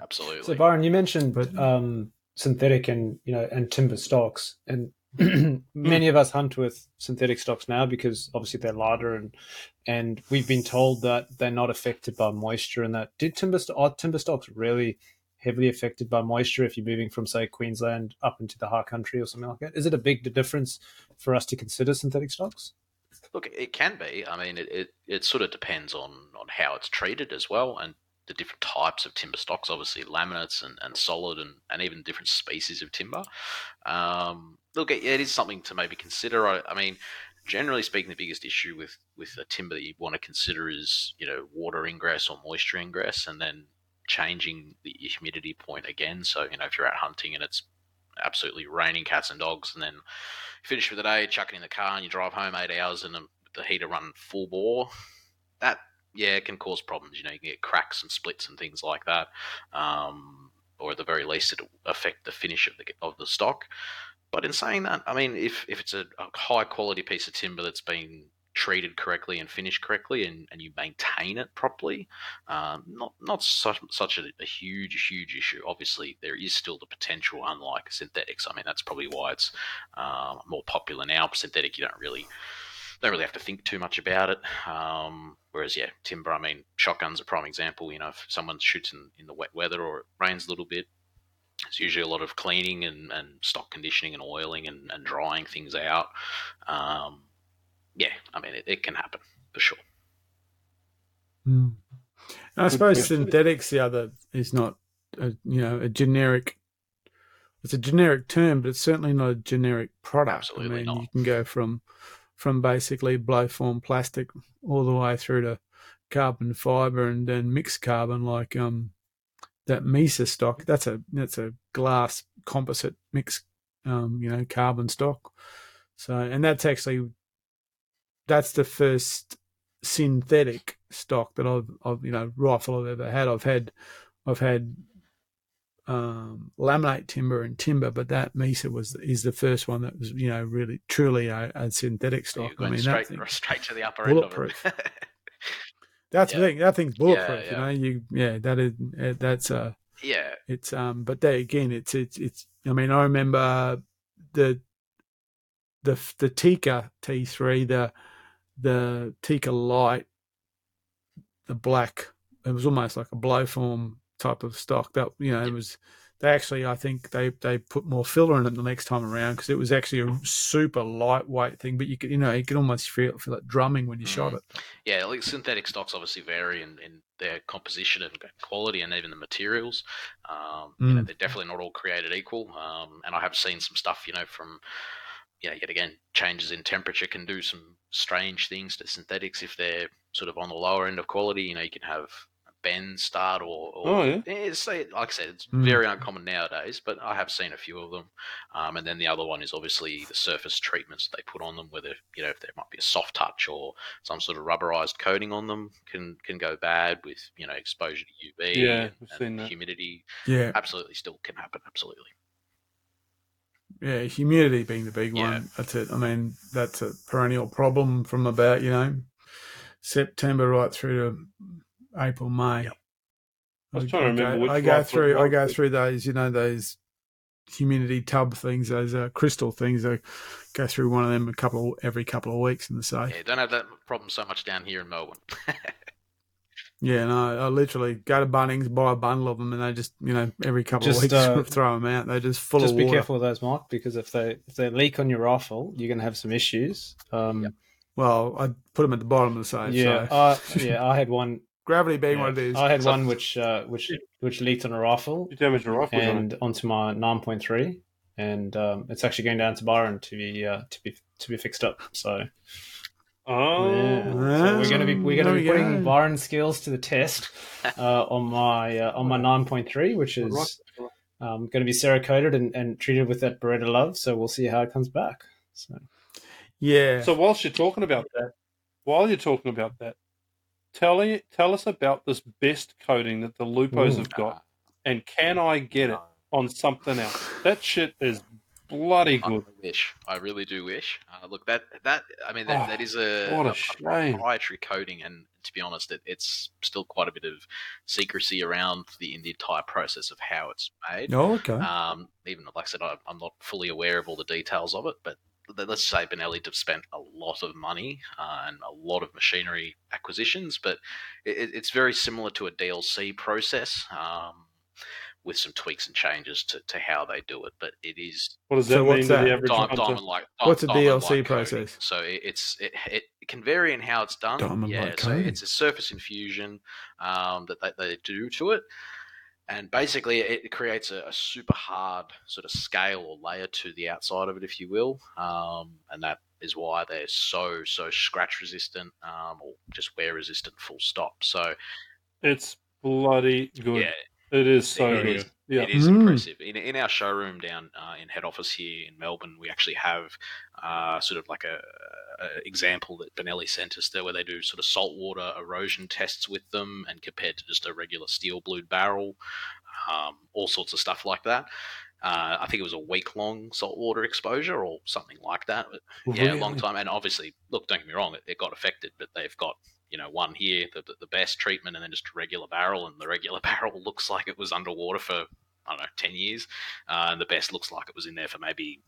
Absolutely. So Byron, you mentioned But- um, synthetic and you know and timber stocks, and (clears throat) many of us hunt with synthetic stocks now because obviously they're lighter and and we've been told that they're not affected by moisture and that did timber st- are timber stocks really heavily affected by moisture if you're moving from say Queensland up into the high country or something like that? Is it a big difference for us to consider synthetic stocks? Look, it can be. I mean, it, it, it sort of depends on, on how it's treated as well and the different types of timber stocks, obviously laminates and, and solid and, and even different species of timber. Um, look, it, it is something to maybe consider. I, I mean, generally speaking, the biggest issue with, with a timber that you want to consider is, you know, water ingress or moisture ingress and then changing the humidity point again. So, you know, if you're out hunting and it's absolutely raining cats and dogs and then you finish for the day, chuck it in the car, and you drive home eight hours, and the- heater running full bore. That yeah, it can cause problems. You know, you can get cracks and splits and things like that, um, or at the very least, it'll affect the finish of the of the stock. But in saying that, I mean, if if it's a, a high quality piece of timber that's been treated correctly and finished correctly, and, and you maintain it properly, um, not not such such a, a huge huge issue. Obviously, there is still the potential, unlike synthetics. I mean, that's probably why it's uh, more popular now. Synthetic, you don't really don't really have to think too much about it. Um, whereas, yeah, timber. I mean, shotguns a prime example. You know, if someone shoots in, in the wet weather or it rains a little bit, it's usually a lot of cleaning and, and stock conditioning and oiling and, and drying things out. Um, yeah, I mean, it, it can happen for sure. Mm. I suppose question. synthetics the other is not a, you know a generic. It's a generic term, but it's certainly not a generic product. Absolutely I mean, not. you can go from from basically blowform plastic all the way through to carbon fiber and then mixed carbon like um that Mesa stock. That's a that's a glass composite mixed um you know carbon stock. So and that's actually that's the first synthetic stock that I've, I've you know rifle I've ever had. I've had I've had um, laminate timber and timber, but that Mesa was is the first one that was you know really truly a, a synthetic stock. you're I mean straight, thing, straight to the upper end of bulletproof. it. that's yeah. the thing. That thing's bulletproof. yeah. You know, you yeah that is uh, that's uh yeah, it's um but there again it's it's it's I mean I remember the the the Tikka T three the the Tikka light the black it was almost like a blowform type of stock that you know it was they actually, I think they, they put more filler in it the next time around because it was actually a super lightweight thing. But you could, you know, you could almost feel feel it drumming when you shot Mm. it. Yeah, like synthetic stocks obviously vary in, in their composition and quality and even the materials. Um, You know, Mm. they're definitely not all created equal. Um, and I have seen some stuff, you know, from, you know, yet again, changes in temperature can do some strange things to synthetics if they're sort of on the lower end of quality. You know, you can have bends start or, or Oh, yeah. it's, like I said, it's Mm. very uncommon nowadays, but I have seen a few of them. Um, and then the other one is obviously the surface treatments they put on them, whether you know if there might be a soft touch or some sort of rubberized coating on them can can go bad with you know exposure to UV Yeah, and, and humidity. Yeah, Absolutely, still can happen. Absolutely. Yeah. Humidity being the big Yeah. one. That's it. I mean, that's a perennial problem from about you know September right through to April, May. Yep. I was trying to remember go, which I go through. I go through those. You know those humidity tub things, those uh, crystal things. I go through one of them a couple of, every couple of weeks in the safe. Yeah, don't have that problem so much down here in Melbourne. (laughs) Yeah, no, I literally go to Bunnings, buy a bundle of them, and they just, you know, every couple Just, of weeks (laughs) uh, throw them out. They're just full Just of water. Just be careful with those, Mark, because if they if they leak on your rifle, you're going to have some issues. Um, Well, I put them at the bottom of the safe. yeah, so. uh, yeah. I had one. gravity being yeah, what it is. I had So- one which uh, which which leaked on a rifle You damaged the rifle. Johnny. and onto my 9.3, and um, it's actually going down to Byron to be uh, to be to be fixed up. So, Oh, yeah. so we're going to be we're gonna we be putting go. Byron's skills to the test uh, on my uh, on my 9.3, which is um, going to be cerakoted and, and treated with that Beretta love. So we'll see how it comes back. So. yeah. So whilst you're talking about that, while you're talking about that, tell me, tell us about this BE.S.T. coating that the Lupos Ooh. have got, and can I get it on something else? That shit is bloody I good. wish. I really do wish. Uh, look, that that I mean, that, Oh, that is a, what a a shame. proprietary coding, and to be honest, it, it's still quite a bit of secrecy around the, the entire process of how it's made. oh, okay. Um, even like I said, I, I'm not fully aware of all the details of it, but let's say Benelli have spent a lot of money uh, and a lot of machinery acquisitions, but it, it's very similar to a DLC process. Um, with some tweaks and changes to, to how they do it, but it is What does that So mean to that? the average diamond, hunter? diamond like. What's a DLC process? So it, it's it, it can vary in how it's done. Diamond-like so coating. it's a surface infusion um, that they, they do to it, and basically it creates a, a super hard sort of scale or layer to the outside of it, if you will, um, and that is why they're so so scratch resistant um, or just wear resistant. Full stop. So It's bloody good. yeah, It is so It good. is. Yeah. It is Mm. impressive. In, in our showroom down uh, in head office here in Melbourne, we actually have uh, sort of like a, a example that Benelli sent us there, where they do sort of saltwater erosion tests with them, and compared to just a regular steel blued barrel, um, all sorts of stuff like that. Uh, I think it was a week long saltwater exposure or something like that. But yeah, a long time. And obviously, look, don't get me wrong, it, it got affected, but they've got you know one here, the, the, BE.S.T. treatment, and then just a regular barrel, and the regular (laughs) barrel looks like it was underwater for I don't know ten years, uh, and the BE.S.T. looks like it was in there for maybe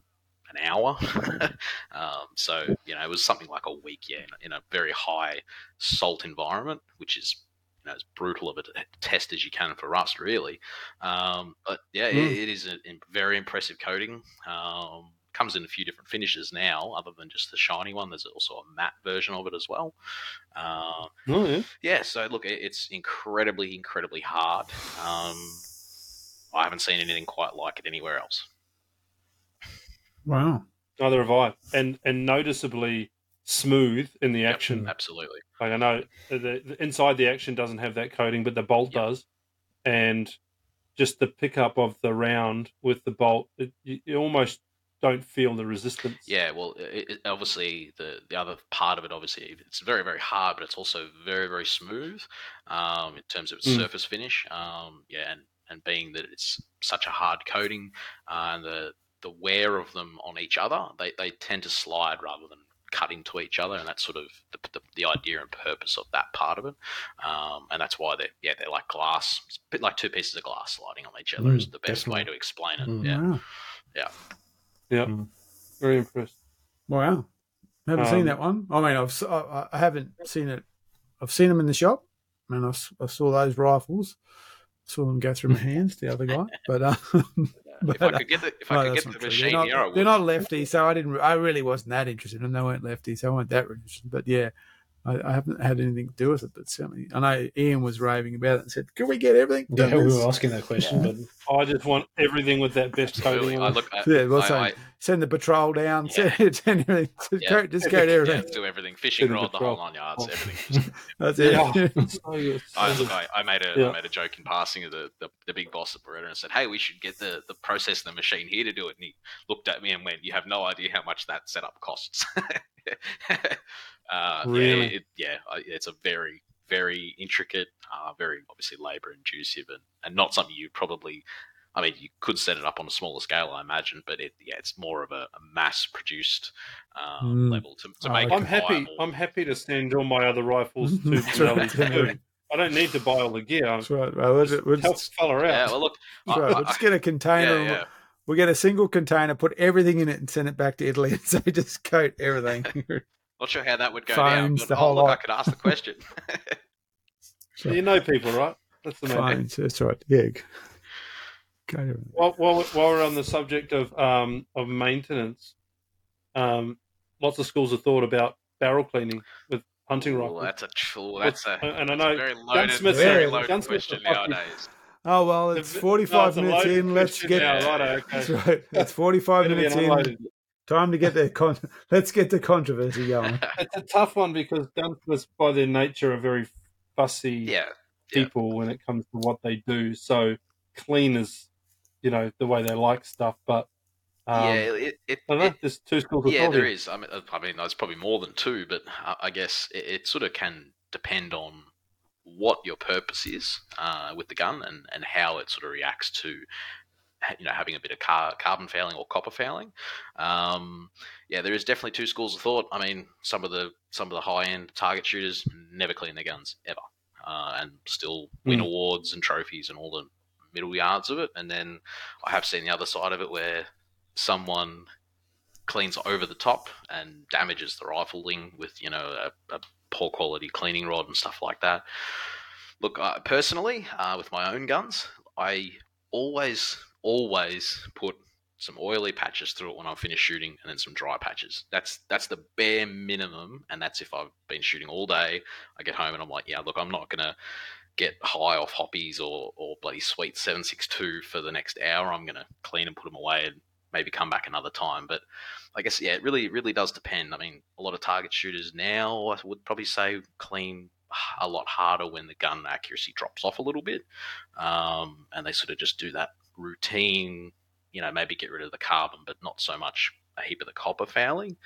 an hour. (laughs) um, so you know, it was something like a week, yeah, in a, in a very high salt environment, which is you know as brutal of a test as you can for rust, really. Um, but yeah, Mm. it, it is a, a very impressive coating. Um, comes in a few different finishes now, other than just the shiny one. There's also a matte version of it as well. Uh, Oh, yeah. yeah, so look, it- it's incredibly, incredibly hard. Um, I haven't seen anything quite like it anywhere else. wow. Neither have I. And and noticeably smooth in the Yep, action. absolutely. Like I know the, the inside the action doesn't have that coating, but the bolt Yep. does, and just the pickup of the round with the bolt, it, you, you almost don't feel the resistance. Yeah, well, it, it, obviously the the other part of it, obviously, it's very very hard, but it's also very very smooth um, in terms of its Mm. surface finish. Um, yeah, and and being that it's such a hard coating, uh, and the the wear of them on each other, they they tend to slide rather than cut into each other, and that's sort of the, the, the idea and purpose of that part of it. Um, and that's why they're yeah they're like glass, it's a bit like two pieces of glass sliding on each other Mm, is the best way to explain it. Mm. Yeah. Wow. Very impressed. Wow. Haven't Um, seen that one. I mean, I've s- I, I haven't seen it. I've seen them in the shop. I mean, I, s- I saw those rifles. saw them go through my hands. The other guy, (laughs) but um, (laughs) if I could get the if I could get the true. machine they're not, here, I would. they're not lefty, so I didn't. I really wasn't that interested, and they weren't lefty, so I weren't that interested. But yeah, I, I haven't had anything to do with it. But certainly, I know Ian was raving about it and said, "Can we get everything?" Yeah, we were asking that question, but I just want everything with that BE.S.T. Absolutely. coating I look. I, Yeah, well, I- so I- send the patrol down, Yeah. (laughs) send, send everything, just, Yeah. go, just go to yeah, everything. do everything. Fishing the rod, the whole patrol. nine yards, Oh. everything. (laughs) (laughs) That's it. Yeah. I, look, I, I made a I Yeah. made a joke in passing of the, the, the big boss at Beretta and said, "Hey, we should get the the process and the machine here to do it." And he looked at me and went, "You have no idea how much that setup costs." uh, Really? Yeah, it, yeah, I- it's a very very intricate, uh, very obviously labor inducive, and, and not something you probably. I mean, you could set it up on a smaller scale, I imagine, but it yeah, it's more of a, a mass produced um, Mm. level to, to Oh, make. it I'm happy. viable. I'm happy to send all my other rifles (laughs) to That's right. Benelli. I don't need to buy all the gear. I'm That's right. Well, we'll, we'll help just, the fella out. Yeah, well, look, that's I- right. I- We'll just get a container. yeah. We'll get a single container, put everything in it, and send it back to Italy and (laughs) say, just coat everything. (laughs) Not sure how that would go down, but the oh, whole look, I could ask the question. So, You know people, right? That's the main thing. Phones, that's right. Yeah. Coat everything. While, while, we- while we're on the subject of um, of maintenance, um, lots of schools have thought about barrel cleaning with hunting Ooh, rifles. that's a ooh, that's a, and I know very loaded, gunsmiths very are- loaded gunsmiths question are nowadays. Oh, well, it's No, 45 it's minutes in. Let's get. now, righto, okay. (laughs) That's right. It's 45 minutes in. Time to get the con- (laughs) let's get the controversy going. (laughs) It's a tough one because gunsmiths, by their nature, are very fussy Yeah, yeah. people when it comes to what they do. So clean is, you know, the way they like stuff. But um, yeah, it, it, I don't know. it- There's two schools of yeah, thought there I mean, uh, I mean, there's probably more than two, but I, I guess it, it sort of can depend on what your purpose is uh, with the gun and, and how it sort of reacts to you know having a bit of car, carbon fouling or copper fouling. Um, yeah, there is definitely two schools of thought. I mean, some of the some of the high end target shooters never clean their guns ever, uh, and still win Mm. awards and trophies and all the middle yards of it. And then I have seen the other side of it where someone cleans over the top and damages the rifling with you know a, a poor quality cleaning rod and stuff like that. Look, personally, uh, with my own guns, I always always put some oily patches through it when I'm finished shooting, and then some dry patches. That's that's the bare minimum, and that's if I've been shooting all day. I get home and I'm like, yeah, look, I'm not gonna get high off Hoppe's or, or bloody sweet 762 for the next hour. I'm gonna clean and put them away and maybe come back another time. But I guess yeah, it really really does depend. I mean, a lot of target shooters now I would probably say clean a lot harder when the gun accuracy drops off a little bit, um, and they sort of just do that routine. You know, maybe get rid of the carbon, but not so much a heap of the copper fouling.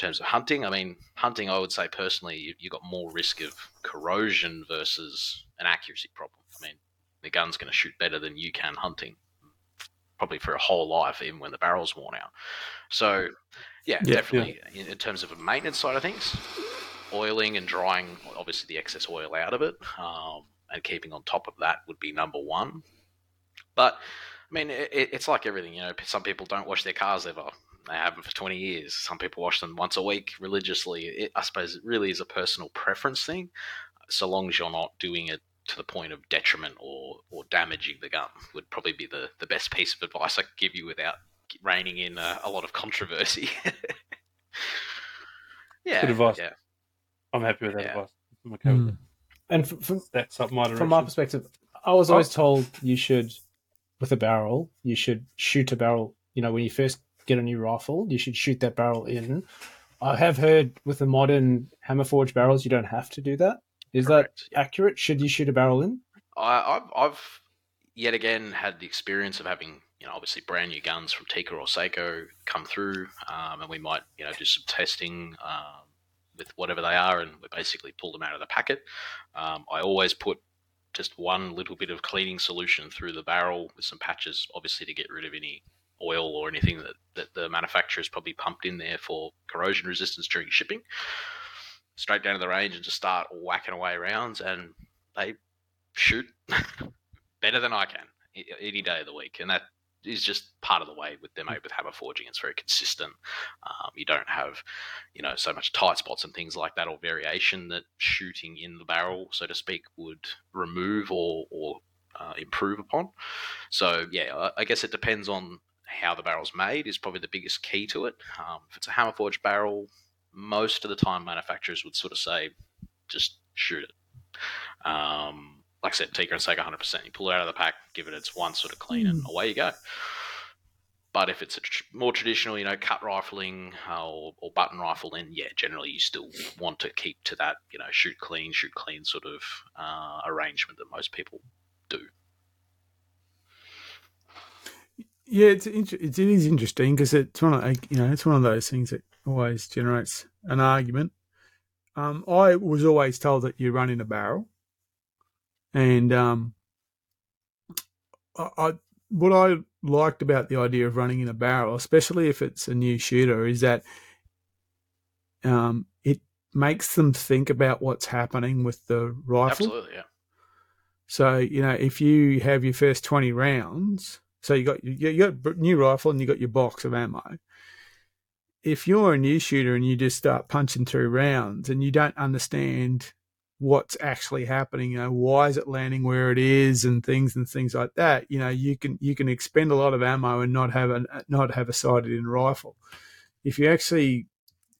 Terms of hunting, I mean, hunting, I would say personally, you, you got more risk of corrosion versus an accuracy problem. I mean, the gun's going to shoot better than you can hunting, probably for a whole life, even when the barrel's worn out. So, yeah, Yeah. definitely in, in terms of a maintenance side of things, oiling and drying obviously the excess oil out of it, um, and keeping on top of that would be number one. But I mean, it, it's like everything, you know. Some people don't wash their cars ever. They haven't for 20 years. Some people wash them once a week religiously. It, I suppose it really is a personal preference thing, so long as you're not doing it to the point of detriment or, or damaging the gum, would probably be the, the best piece of advice I could give you without reining in a, a lot of controversy. (laughs) yeah. Good advice. Yeah. I'm happy with that Yeah. advice. I'm okay with Mm. that. and f- from That's up my direction. from my perspective, I was always told you should, with a barrel, you should shoot a barrel. You know, when you first get a new rifle, you should shoot that barrel in. I have heard with the modern hammer forged barrels, you don't have to do that. Is Correct, that accurate? Should you shoot a barrel in? I, I've, I've yet again had the experience of having, you know, obviously brand new guns from Tikka or Sako come through, um, and we might, you know, do some testing um, with whatever they are, and we basically pull them out of the packet. Um, I always put just one little bit of cleaning solution through the barrel with some patches, obviously to get rid of any oil or anything that, that the manufacturer's probably pumped in there for corrosion resistance during shipping. Straight down to the range and just start whacking away rounds, and they shoot (laughs) better than I can any day of the week, and that is just part of the way with them made with hammer forging. It's very consistent. Um, you don't have, you know, so much tight spots and things like that, or variation that shooting in the barrel, so to speak, would remove or or uh, improve upon. So yeah, I, I, guess it depends on how the barrel's made. Is probably the biggest key to it. Um, if it's a hammer forged barrel, most of the time manufacturers would sort of say, just shoot it. Um, like I said, Tikka and Sako 100%. You pull it out of the pack, give it its one sort of clean, mm. and hmm. away you go. But if it's a tr- more traditional, you know, cut rifling uh, or, or, button rifle, then yeah, generally you still want to keep to that, you know, shoot clean, shoot clean sort of uh, arrangement that most people do. Yeah, it's it's it is interesting because it's one of you know it's one of those things that always generates an argument. Um, I was always told that you run in a barrel, and um, I, I what I liked about the idea of running in a barrel, especially if it's a new shooter, is that um, it makes them think about what's happening with the rifle. Absolutely, yeah. So you know, if you have your first twenty rounds, so you got you got new rifle and you got your box of ammo. If you're a new shooter and you just start punching through rounds and you don't understand what's actually happening. You know, why is it landing where it is, and things and things like that. You know, you can you can expend a lot of ammo and not have a not have a sighted in rifle. If you actually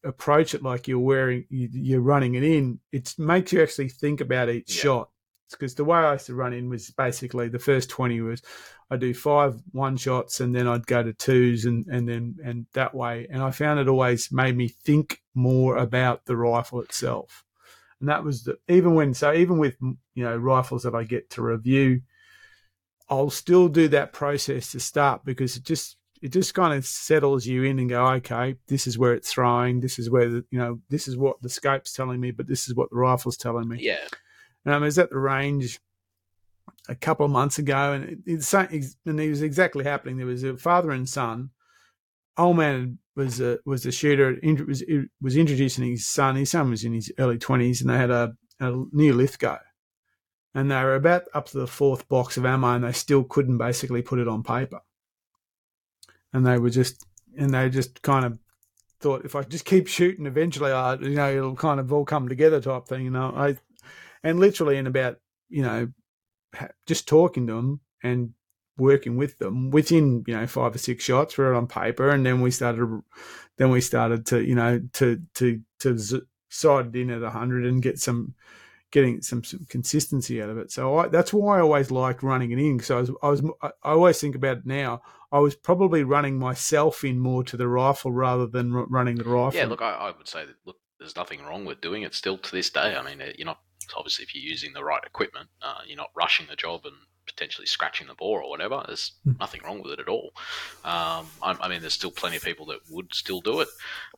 approach it like you're wearing you're running it in, it makes you actually think about each yeah. shot. Because the way I used to run in was basically the first twenty was I do five one shots and then I'd go to twos and, and then and that way. And I found it always made me think more about the rifle itself. And that was the, even when so even with you know rifles that I get to review, I'll still do that process to start because it just it just kind of settles you in and go okay this is where it's throwing. This is where the, you know this is what the scope's telling me but this is what the rifle's telling me. Yeah and I was at the range a couple of months ago and it, it's and it was exactly happening there was a father and son old man was a was a shooter. Was was introducing his son. His son was in his early twenties, and they had a, a new Lithgow, and they were about up to the fourth box of ammo, and they still couldn't basically put it on paper. And they were just, and they just kind of thought, if I just keep shooting, eventually, I, you know, it'll kind of all come together, type thing. You know, I, and literally in about, you know, just talking to them and working with them within you know five or six shots wrote on paper and then we started then we started to you know to to to side it in at 100 and get some getting some, some consistency out of it. So I, that's why i always liked running it in because I was, I was i always think about it now i was probably running myself in more to the rifle rather than running the rifle. yeah look i, I would say that look there's nothing wrong with doing it still to this day. I mean eh, you're not obviously if you're using the right equipment uh, you're not rushing the job and potentially scratching the bore or whatever. There's hmm. nothing wrong with it at all. Um, I, I, mean, there's still plenty of people that would still do it.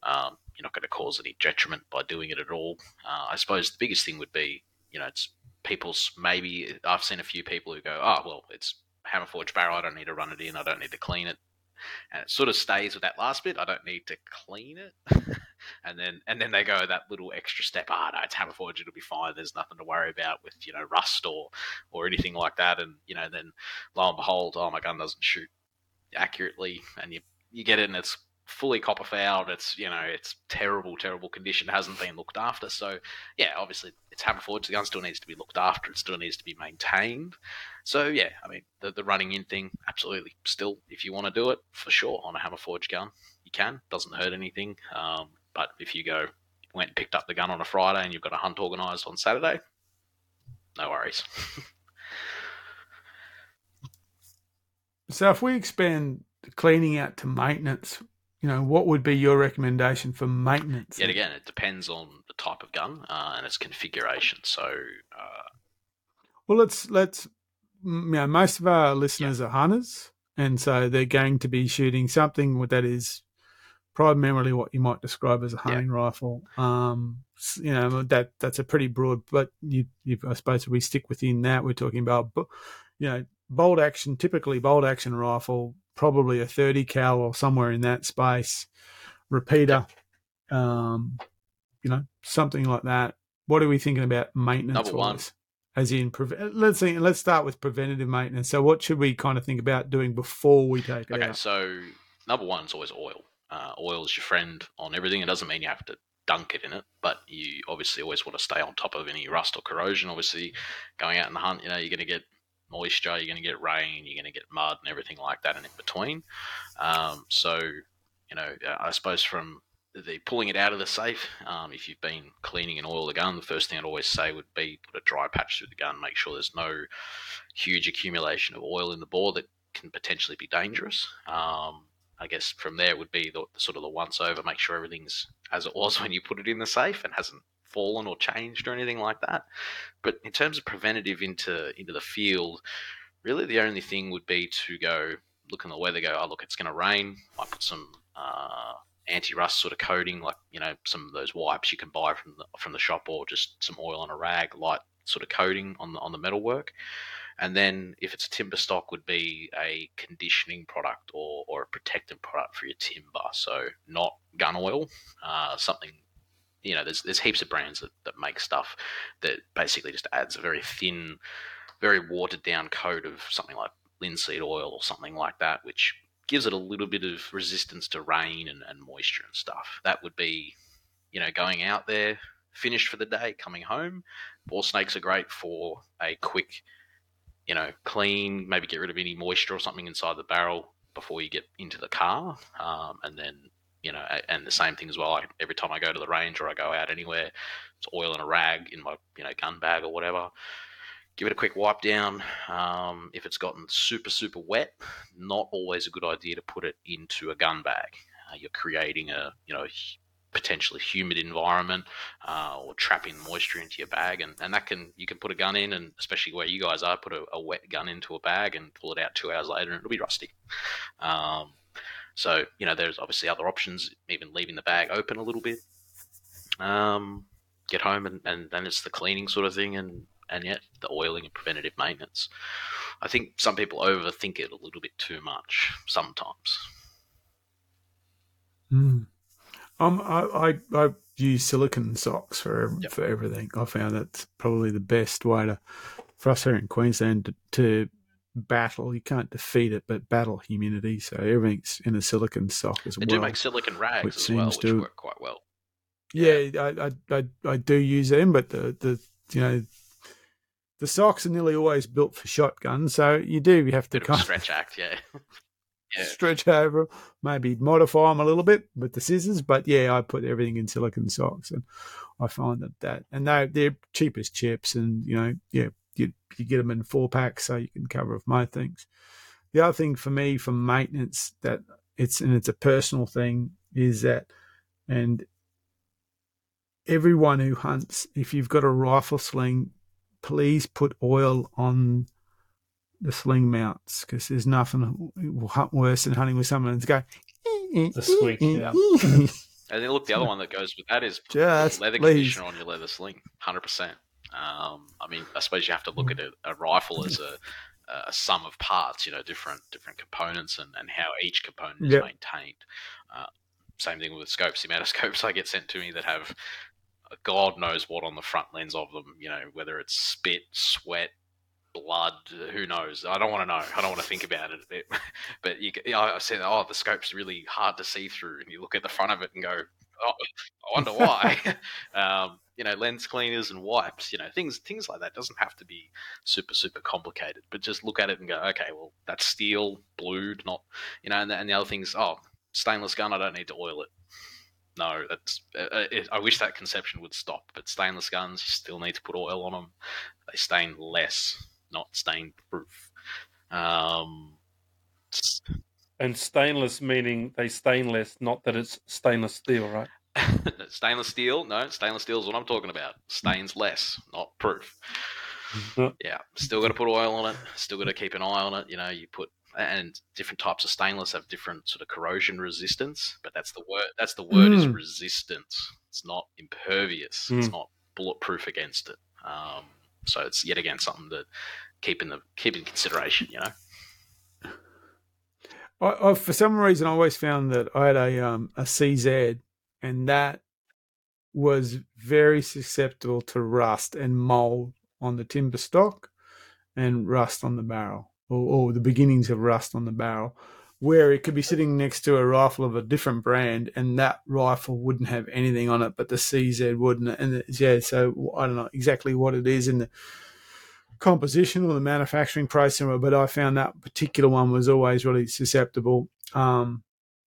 Um, you're not going to cause any detriment by doing it at all. Uh, I suppose the biggest thing would be, you know, it's people's maybe. I've seen a few people who go, oh, well, it's hammer forged barrel. I don't need to run it in. I don't need to clean it. And it sort of stays with that last bit. I don't need to clean it. (laughs) and then and then they go that little extra step. Ah, oh, no, it's hammer forged. It'll be fine. There's nothing to worry about with you know rust or or anything like that. And you know then lo and behold, oh my gun doesn't shoot accurately, and you you get it and it's fully copper fouled. It's you know it's terrible, terrible condition. It hasn't been looked after. So yeah, obviously it's hammer forged. The gun still needs to be looked after. It still needs to be maintained. So yeah, I mean the the running in thing, absolutely. Still, if you want to do it, for sure on a hammer forged gun, you can. Doesn't hurt anything. Um, but if you go went and picked up the gun on a Friday and you've got a hunt organised on Saturday, no worries. (laughs) so if we expand cleaning out to maintenance, you know, what would be your recommendation for maintenance? Yet again, it depends on the type of gun uh, and its configuration. So, uh, well, let's let's know, most of our listeners yeah. are hunters, and so they're going to be shooting something that is primarily what you might describe as a hunting yeah. rifle. Um, you know that that's a pretty broad, but you, you I suppose if we stick within that. We're talking about, you know, bolt action, typically bolt action rifle, probably a thirty cal or somewhere in that space, repeater, um, you know, something like that. What are we thinking about maintenance Number one. As in, let's see, let's start with preventative maintenance. So, what should we kind of think about doing before we take it okay, out? so number one is always oil uh, oil is your friend on everything. It doesn't mean you have to dunk it in it, but you obviously always want to stay on top of any rust or corrosion. Obviously, going out in the hunt, you know, you're going to get moisture, you're going to get rain, you're going to get mud and everything like that, and in between. Um, so, you know, I suppose from the pulling it out of the safe, um, if you've been cleaning and oil the gun, the first thing I'd always say would be put a dry patch through the gun, make sure there's no huge accumulation of oil in the bore that can potentially be dangerous. Um, I guess from there would be the, sort of the once over, make sure everything's as it was (laughs) when you put it in the safe and hasn't fallen or changed or anything like that. But in terms of preventative into into the field, really the only thing would be to go look in the weather, go, oh look, it's going to rain. I put some uh, anti-rust sort of coating, like you know some of those wipes you can buy from the from the shop, or just some oil on a rag, light sort of coating on the on the metalwork. And then if it's a timber stock, would be a conditioning product or, or a protectant product for your timber. So not gun oil, uh, something you know, there's there's heaps of brands that, that make stuff that basically just adds a very thin, very watered down coat of something like linseed oil or something like that, which gives it a little bit of resistance to rain and, and moisture and stuff. That would be, you know, going out there, finished for the day, coming home. Bore snakes are great for a quick you know, clean, maybe get rid of any moisture or something inside the barrel before you get into the car. Um, and then, you know, and the same thing as well. I, every time I go to the range or I go out anywhere, it's oil and a rag in my, you know, gun bag or whatever. Give it a quick wipe down. Um, if it's gotten super, super wet, not always a good idea to put it into a gun bag. Uh, you're creating a, you know, potentially humid environment uh, or trapping moisture into your bag and, and that can you can put a gun in and especially where you guys are put a, a wet gun into a bag and pull it out two hours later and it'll be rusty um, so you know there's obviously other options even leaving the bag open a little bit um, get home and, and then it's the cleaning sort of thing and and yet the oiling and preventative maintenance i think some people overthink it a little bit too much sometimes mm. Um, I, I, I use silicon socks for yep. for everything. I found that's probably the best way to for us here in Queensland to, to battle. You can't defeat it, but battle humidity. So everything's in a silicon sock as they well. They do make silicon rags which as seems well, which to, work quite well. Yeah, I, I, I, I do use them, but the, the you know the socks are nearly always built for shotguns, so you do have to kind of stretch act, yeah. yeah. (laughs) stretch over, maybe modify them a little bit with the scissors. But yeah, I put everything in silicon socks, and I find that that and they they're cheap as chips, and you know, yeah, you you get them in four packs, so you can cover off my things. The other thing for me for maintenance that it's and it's a personal thing is that, and everyone who hunts, if you've got a rifle sling, please put oil on the sling mounts because there's nothing worse than hunting with someone and go the eh, eh, squeak. Eh, yeah. and then look, the other one that goes with that is Just leather please. conditioner on your leather sling, hundred percent. Um, I mean, I suppose you have to look at a, a rifle as a, a, sum of parts, you know, different different components and, and how each component is yep. maintained. Uh, same thing with scopes. The amount of (laughs) scopes I get sent to me that have God knows what on the front lens of them, you know, whether it's spit, sweat, blood. Who knows? I don't want to know. I don't want to think about it (laughs) but you, I said, oh, the scope's really hard to see through, and you look at the front of it and go, oh, I wonder why. (laughs) (laughs) um, you know, lens cleaners and wipes. You know, things things like that doesn't have to be super super complicated. But just look at it and go, okay, well, that's steel, blued, not you know. And the, and the other things, oh, stainless gun, I don't need to oil it. No, that's. Uh, uh, it, I wish that conception would stop. But stainless guns, you still need to put oil on them. They stain less not stain proof. Um, and stainless meaning they stain less, not that it's stainless steel, right? (laughs) stainless steel, no, stainless steel is what I'm talking about. Stains less, not proof. yeah, still got to put oil on it. Still got to keep an eye on it. You know, you put and different types of stainless have different sort of corrosion resistance. But that's the word. That's the word mm. is resistance. It's not impervious. Mm. It's not bulletproof against it. Um, so it's yet again something that keep in the keep in consideration. You know. I, I, for some reason, I always found that I had a um, a CZ, and that was very susceptible to rust and mold on the timber stock, and rust on the barrel, or, or the beginnings of rust on the barrel where it could be sitting next to a rifle of a different brand and that rifle wouldn't have anything on it, but the CZ wouldn't. And yeah, so I don't know exactly what it is in the composition or the manufacturing process, but I found that particular one was always really susceptible. Um,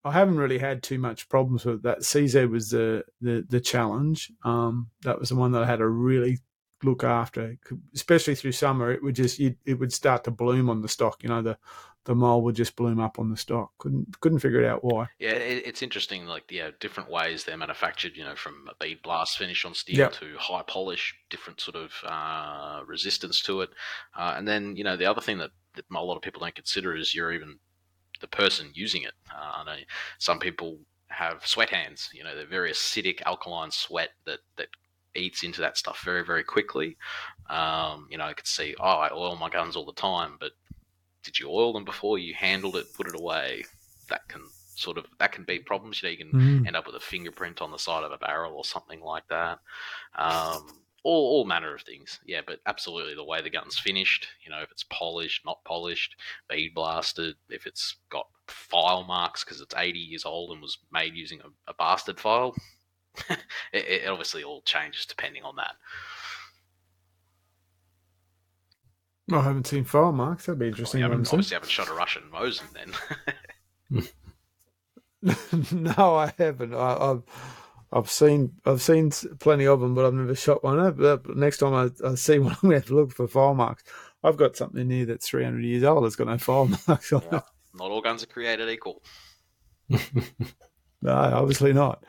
I haven't really had too much problems with that. CZ was the the, the challenge. Um, that was the one that I had a really look after, especially through summer. It would just it would start to bloom on the stock. You know, the the mold would just bloom up on the stock. Couldn't couldn't figure it out why. Yeah, it, it's interesting. Like yeah, different ways they're manufactured. You know, from a bead blast finish on steel Yep. to high polish, different sort of uh, resistance to it. Uh, and then you know the other thing that, that a lot of people don't consider is you're even the person using it. Uh, I know some people have sweat hands. You know, they're very acidic alkaline sweat that that eats into that stuff very very quickly. Um, you know, I could see, oh, I oil my guns all the time, but did you oil them before you handled it, put it away? That can sort of that can be problems. You know, you can Mm. end up with a fingerprint on the side of a barrel or something like that. Um, all, all manner of things. Yeah, but absolutely the way the gun's finished, you know, if it's polished, not polished, bead blasted, if it's got file marks because it's 80 years old and was made using a, a bastard file, (laughs) it, it obviously all changes depending on that. I haven't seen file marks. That'd be Well, interesting. you haven't, obviously haven't shot a Russian Mosin then. (laughs) no, I haven't. I, I've I've seen I've seen plenty of them, but I've never shot one. But next time I, I see (laughs) one, I'm going to have to look for file marks. I've got something here that's 300 years old. It's got no file marks on Yeah. it. Not all guns are created equal. No, obviously not.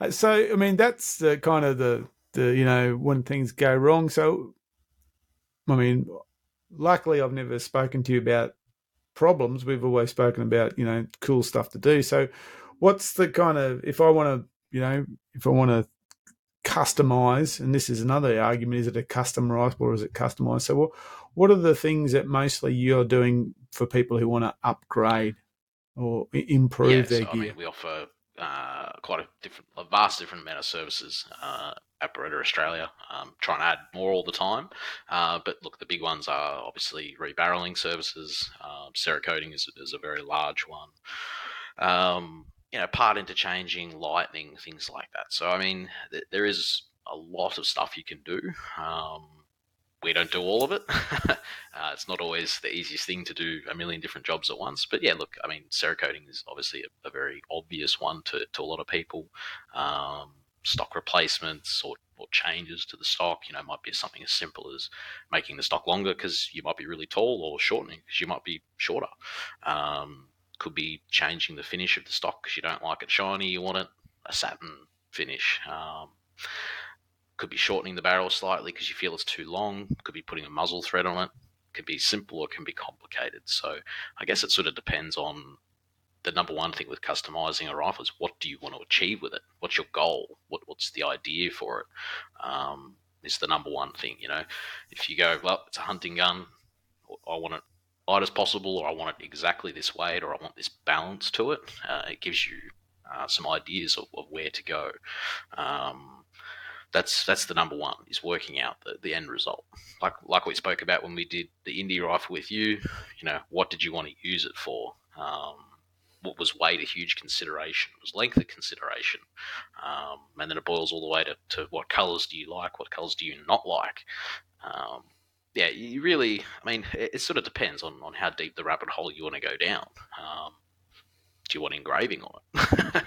Uh, So, I mean, that's the kind of the the you know when things go wrong. So, I mean, luckily I've never spoken to you about problems. We've always spoken about you know cool stuff to do. So, what's the kind of if I want to you know if I want to customize, and this is another argument: is it a customizable or is it customized? So, what what are the things that mostly you're doing for people who want to upgrade or improve yeah, their so, gear? I mean, we offer uh, quite a different, a vast different amount of services uh, at Beretta Australia. Um, try and add more all the time. Uh, but look, the big ones are obviously rebarreling services. Um, Cerakoting is, is a very large one. Um, you know, part interchanging, lightning, things like that. So, I mean, th- there is a lot of stuff you can do. Um, we don't do all of it. (laughs) uh, it's not always the easiest thing to do a million different jobs at once. But yeah, look, I mean, Cerakoting is obviously a, a very obvious one to, to a lot of people. Um, stock replacements or, or changes to the stock, you know, might be something as simple as making the stock longer because you might be really tall or shortening because you might be shorter. Um, could be changing the finish of the stock because you don't like it shiny, you want it a satin finish. Um, could be shortening the barrel slightly because you feel it's too long. Could be putting a muzzle thread on it. Could be simple or can be complicated. So I guess it sort of depends on the number one thing with customizing a rifle is what do you want to achieve with it? What's your goal? What what's the idea for it? Um, is the number one thing. You know, if you go, well, it's a hunting gun. I want it light as possible, or I want it exactly this weight, or I want this balance to it. Uh, it gives you uh, some ideas of, of where to go. Um, that's that's the number one is working out the, the end result. Like like we spoke about when we did the indie rifle with you. You know, what did you want to use it for? Um, what was weight a huge consideration? Was length a consideration? Um, and then it boils all the way to, to what colors do you like? What colors do you not like? Um, yeah, you really, I mean, it, it sort of depends on, on how deep the rabbit hole you want to go down. Um, do you want engraving on it?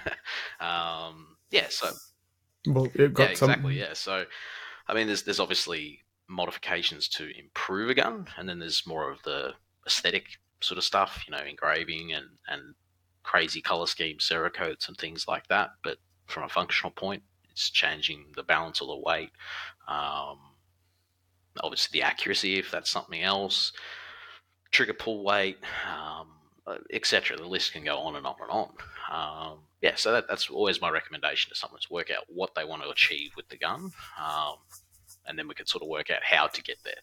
(laughs) um, yeah, so Well, it got yeah, some. exactly. Yeah. So, I mean, there's there's obviously modifications to improve a gun, and then there's more of the aesthetic sort of stuff, you know, engraving and and crazy color schemes, Cerakotes and things like that. But from a functional point, it's changing the balance of the weight. Um, obviously, the accuracy, if that's something else, trigger pull weight, um, etc. The list can go on and on and on. Um, yeah, so that, that's always my recommendation to someone is work out what they want to achieve with the gun, um, and then we can sort of work out how to get there.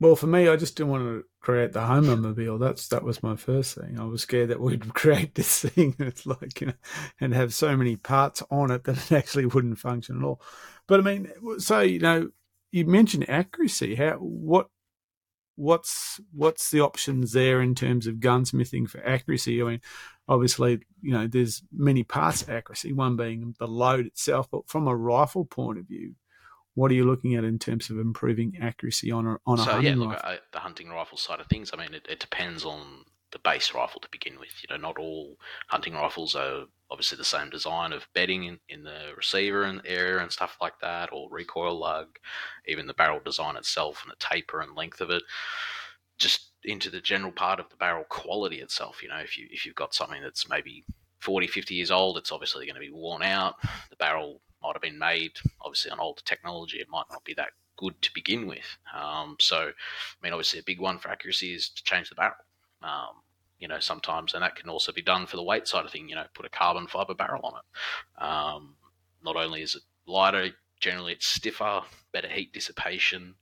Well, for me, I just didn't want to create the Homermobile. That's that was my first thing. I was scared that we'd (laughs) create this thing. It's like you know, and have so many parts on it that it actually wouldn't function at all. But I mean, so you know, you mentioned accuracy. How what what's what's the options there in terms of gunsmithing for accuracy? I mean, obviously, you know, there's many parts of accuracy. One being the load itself, but from a rifle point of view, what are you looking at in terms of improving accuracy on a on a so hunting yeah, look, rifle? I, the hunting rifle side of things. I mean, it, it depends on the base rifle to begin with. You know, not all hunting rifles are obviously the same design of bedding in, in the receiver and area and stuff like that, or recoil lug, even the barrel design itself and the taper and length of it. Just into the general part of the barrel quality itself. You know, if you if you've got something that's maybe 40, 50 years old, it's obviously going to be worn out. The barrel might have been made obviously on older technology. It might not be that good to begin with. Um, so, I mean, obviously a big one for accuracy is to change the barrel. Um, you know, sometimes, and that can also be done for the weight side of thing. You know, put a carbon fiber barrel on it. Um, not only is it lighter, generally it's stiffer, better heat dissipation.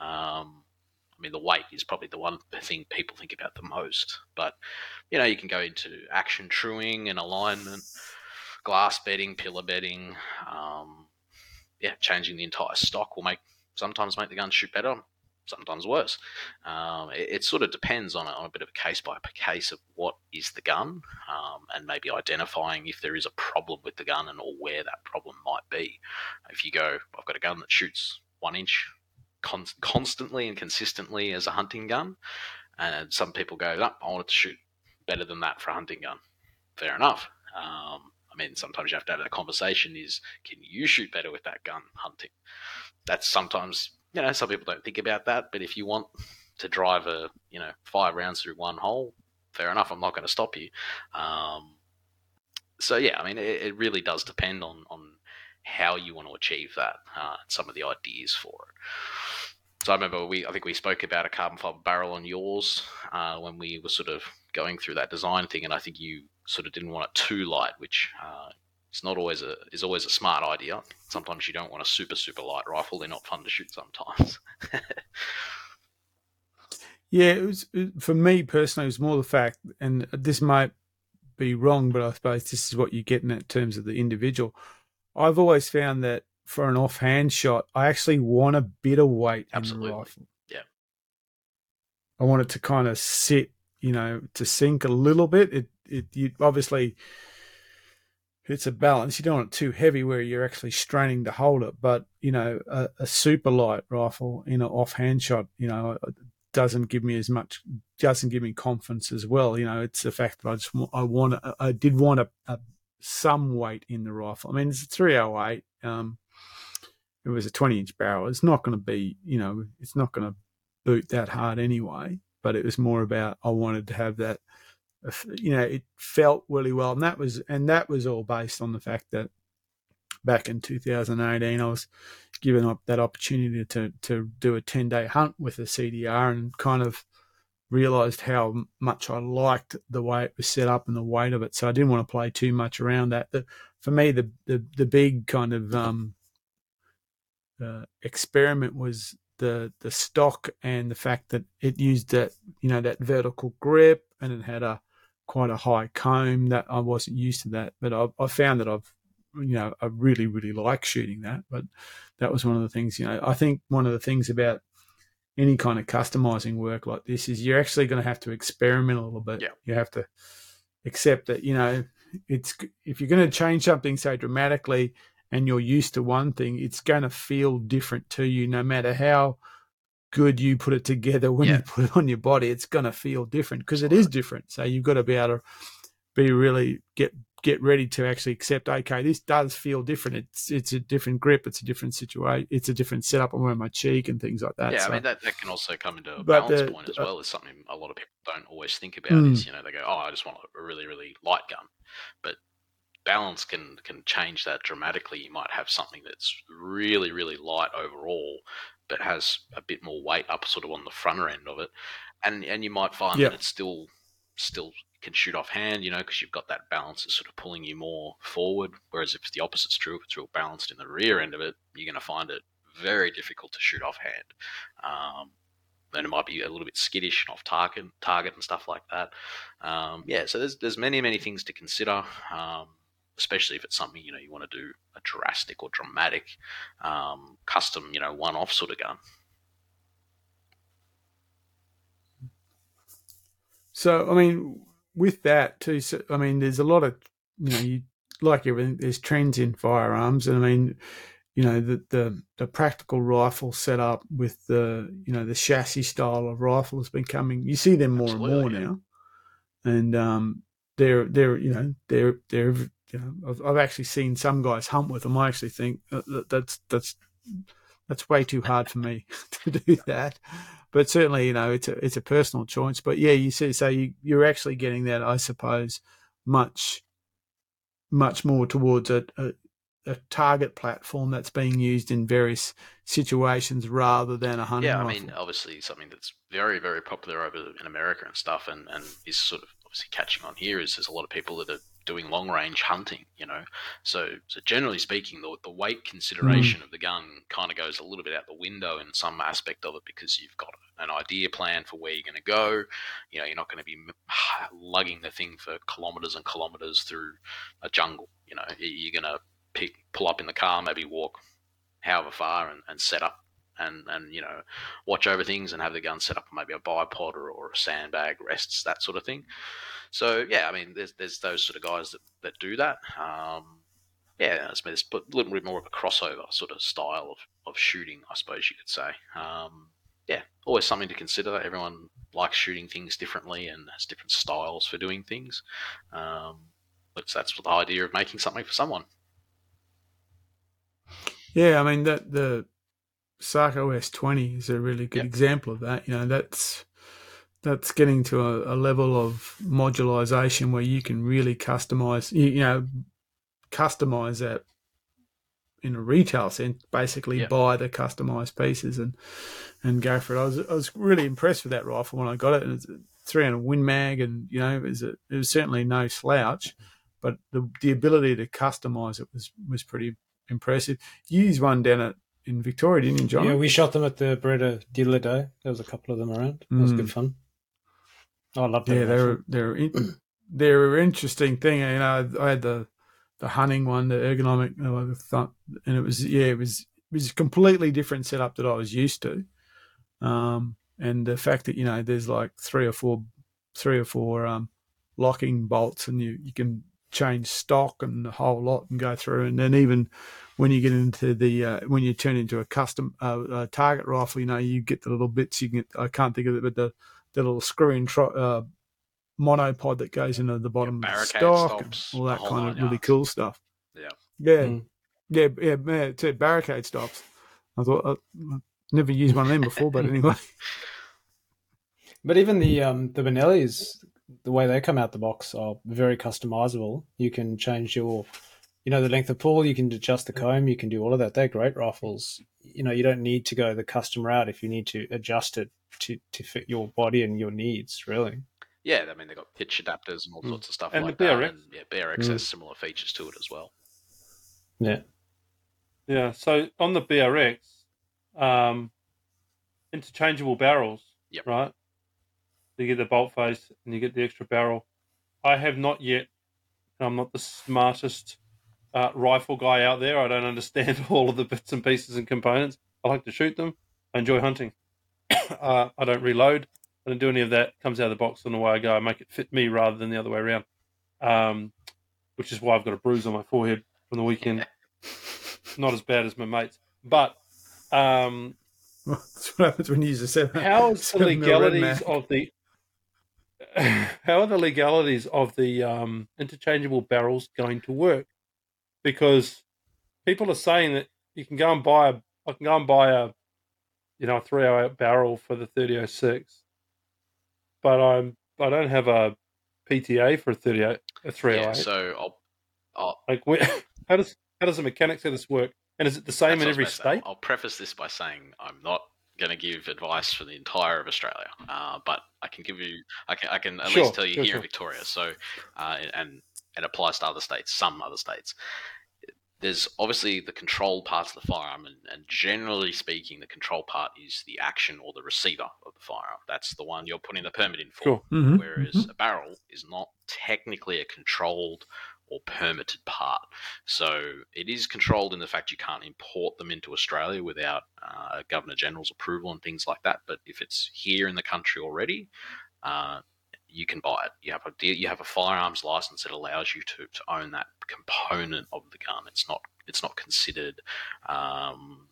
Um, I mean, the weight is probably the one thing people think about the most. But you know, you can go into action truing and alignment, glass bedding, pillar bedding. Um, yeah, changing the entire stock will make sometimes make the gun shoot better, sometimes worse. Um, it, it, sort of depends on a, on a bit of a case by case of what is the gun, um, and maybe identifying if there is a problem with the gun and or where that problem might be. If you go, I've got a gun that shoots one inch con- constantly and consistently as a hunting gun, and some people go, I want it to shoot better than that for a hunting gun. Fair enough. Um, I mean, sometimes you have to have that conversation: is can you shoot better with that gun hunting? That's sometimes you know some people don't think about that, but if you want to drive a you know five rounds through one hole, fair enough. I'm not going to stop you. Um, so yeah, I mean, it, it, really does depend on on how you want to achieve that. Uh, some of the ideas for it. So I remember we, I think we spoke about a carbon fiber barrel on yours uh, when we were sort of going through that design thing, and I think you sort of didn't want it too light, which uh, is not always a is always a smart idea. Sometimes you don't want a super super light rifle; they're not fun to shoot sometimes. (laughs) yeah, it was for me personally. It was more the fact, and this might be wrong, but I suppose this is what you're getting at in terms of the individual. I've always found that for an offhand shot, I actually want a bit of weight Absolutely. in the rifle. Yeah. I want it to kind of sit, you know, to sink a little bit. It it you obviously it's a balance. You don't want it too heavy where you're actually straining to hold it, but you know, a, a super light rifle in an offhand shot, you know, doesn't give me as much, doesn't give me confidence as well. You know, it's the fact that I just I want, I did want a, a some weight in the rifle. I mean, it's a 308. Um, it was a 20 inch barrel. It's not going to be, you know, it's not going to boot that hard anyway. But it was more about I wanted to have that, you know, it felt really well, and that was and that was all based on the fact that back in 2018 I was given up that opportunity to to do a 10 day hunt with a CTR and kind of realized how much I liked the way it was set up and the weight of it. So I didn't want to play too much around that. For me, the, the the big kind of um, uh, experiment was the the stock and the fact that it used that you know that vertical grip and it had a quite a high comb that I wasn't used to that but I, I found that I've you know I really really like shooting that but that was one of the things you know I think one of the things about any kind of customizing work like this is you're actually going to have to experiment a little bit yeah. you have to accept that you know it's if you're going to change something so dramatically and you're used to one thing, it's going to feel different to you no matter how good you put it together when Yeah. you put it on your body. It's going to feel different because it is different. So you've got to be able to be really get get ready to actually accept. Okay, this does feel different. It's it's a different grip. It's a different situation. It's a different setup. I'm wearing my cheek and things like that. yeah, so, I mean that, that can also come into a balance the- point as uh, well. Is something a lot of people don't always think about. Mm. Is you know they go, oh, I just want a really really light gun, but balance can can change that dramatically. You might have something that's really really light overall, but has a bit more weight up sort of on the front end of it, and and you might find Yeah. that it's still still can shoot off hand, you know, because you've got that balance that's sort of pulling you more forward. Whereas if the opposite's true, if it's real balanced in the rear end of it, you're going to find it very difficult to shoot off hand. Um, then it might be a little bit skittish and off target, target and stuff like that. Um, yeah, so there's there's many many things to consider, um, especially if it's something you know you want to do a drastic or dramatic, um, custom you know one off sort of gun. So I mean, with that too, so, I mean, there's a lot of you know, you like everything. There's trends in firearms, and I mean, you know the, the the practical rifle setup with the you know the chassis style of rifle has been coming. You see them more and more yeah. now, and um, they're they're you know they're they're you know I've, I've actually seen some guys hunt with them. I actually think that, that- that's that's that's way too hard for me (laughs) to do that. But certainly, you know, it's a it's a personal choice. But yeah, you see, so you you're actually getting that, I suppose, much much more towards a, a a target platform that's being used in various situations rather than a hunting Yeah, I rifle. mean, obviously something that's very, very popular over in America and stuff, and, and is sort of obviously catching on here is there's a lot of people that are doing long range hunting, you know. So, so generally speaking, the, the weight hmm. consideration of the gun kind of goes a little bit out the window in some aspect of it because you've got an idea plan for where you're going to go. You know, you're not going to be lugging the thing for kilometers and kilometers through a jungle. You know, You- you're going to pick, pull up in the car, maybe walk however far and, and set up and, and, you know, watch over things and have the gun set up on maybe a bipod or, or a sandbag, rests, that sort of thing. So, yeah, I mean, there's, there's those sort of guys that, that do that. Um, yeah, it's it's a little bit more of a crossover sort of style of, of shooting, I suppose you could say. Um, yeah, always something to consider. Everyone likes shooting things differently and has different styles for doing things. Um, but that's the idea of making something for someone. Yeah, I mean that the Sako S20 is a really good Yep. example of that. You know, that's that's getting to a, a level of modularization where you can really customize. You, you know, customize that in a retail sense. Basically, Yep. buy the customized pieces and and go for it. I was I was really impressed with that rifle when I got it. And it's a 300 Win Mag, and you know, it was, a, it was certainly no slouch. But the the ability to customize it was was pretty impressive. You used one down at in Victoria, didn't you, John? Yeah, we shot them at the Beretta dealer day. There was a couple of them around. That was Mm. good fun. Oh, I love that. yeah, they're they're in, they're an interesting thing. You know, I had the the hunting one, the ergonomic, you know, the th- and it was yeah, it was it was a completely different setup that I was used to. Um, and the fact that you know there's like three or four, three or four um, locking bolts, and you you can change stock and a whole lot and go through, and then even when you get into the uh, when you turn into a custom uh, uh, target rifle, you know you get the little bits. You can get, I can't think of it, but the the little screwing tro- uh, monopod that goes into the bottom of the stock, and stops, all that kind of nine really cool stuff. Yeah. yeah, Mm. yeah, yeah. yeah it's a barricade stops. I thought I never used one of them before, but anyway. (laughs) But even the um the Benellis, the way they come out the box are very customizable. You can change your, you know, the length of pull. You can adjust the comb. You can do all of that. They're great rifles. You know, you don't need to go the custom route if you need to adjust it to to fit your body and your needs. Really. Yeah, I mean, they've got pitch adapters and all Mm. sorts of stuff And like the that. BRX. And yeah, BRX Mm. has similar features to it as well. Yeah. Yeah. So on the BRX, um, interchangeable barrels. Yep. Right. You get the bolt face and you get the extra barrel. I have not yet. I'm not the smartest uh, rifle guy out there. I don't understand (laughs) all of the bits and pieces and components. I like to shoot them. I enjoy hunting. (coughs) uh, I don't reload. I don't do any of that. It comes out of the box on the way I go. I make it fit me rather than the other way around. Um, which is why I've got a bruise on my forehead from the weekend. (laughs) Not as bad as my mates, but um, (laughs) That's what happens when you use a seven. how is the legalities of the (laughs) how are the legalities of the um, interchangeable barrels going to work? Because people are saying that you can go and buy a I can go and buy a you know a 308 barrel for the 3006, but I'm I don't have a PTA for a 38 a 308. Yeah, so I'll, I'll like where, (laughs) how does how does the mechanics of this work? And is it the same in every state? I'll preface this by saying I'm not going to give advice for the entire of Australia, uh, but I can give you, I can, I can at Sure, least tell you sure, here sure. in Victoria. So, uh, and it applies to other states, some other states. There's obviously the control parts of the firearm, and, and generally speaking, the control part is the action or the receiver of the firearm. That's the one you're putting the permit in for. Mhm, Whereas mhm. a barrel is not technically a controlled or permitted part. So it is controlled in the fact you can't import them into Australia without uh, Governor General's approval and things like that. But if it's here in the country already, uh, you can buy it. You have a you have a firearms license that allows you to, to own that component of the gun. It's not it's not considered. Um,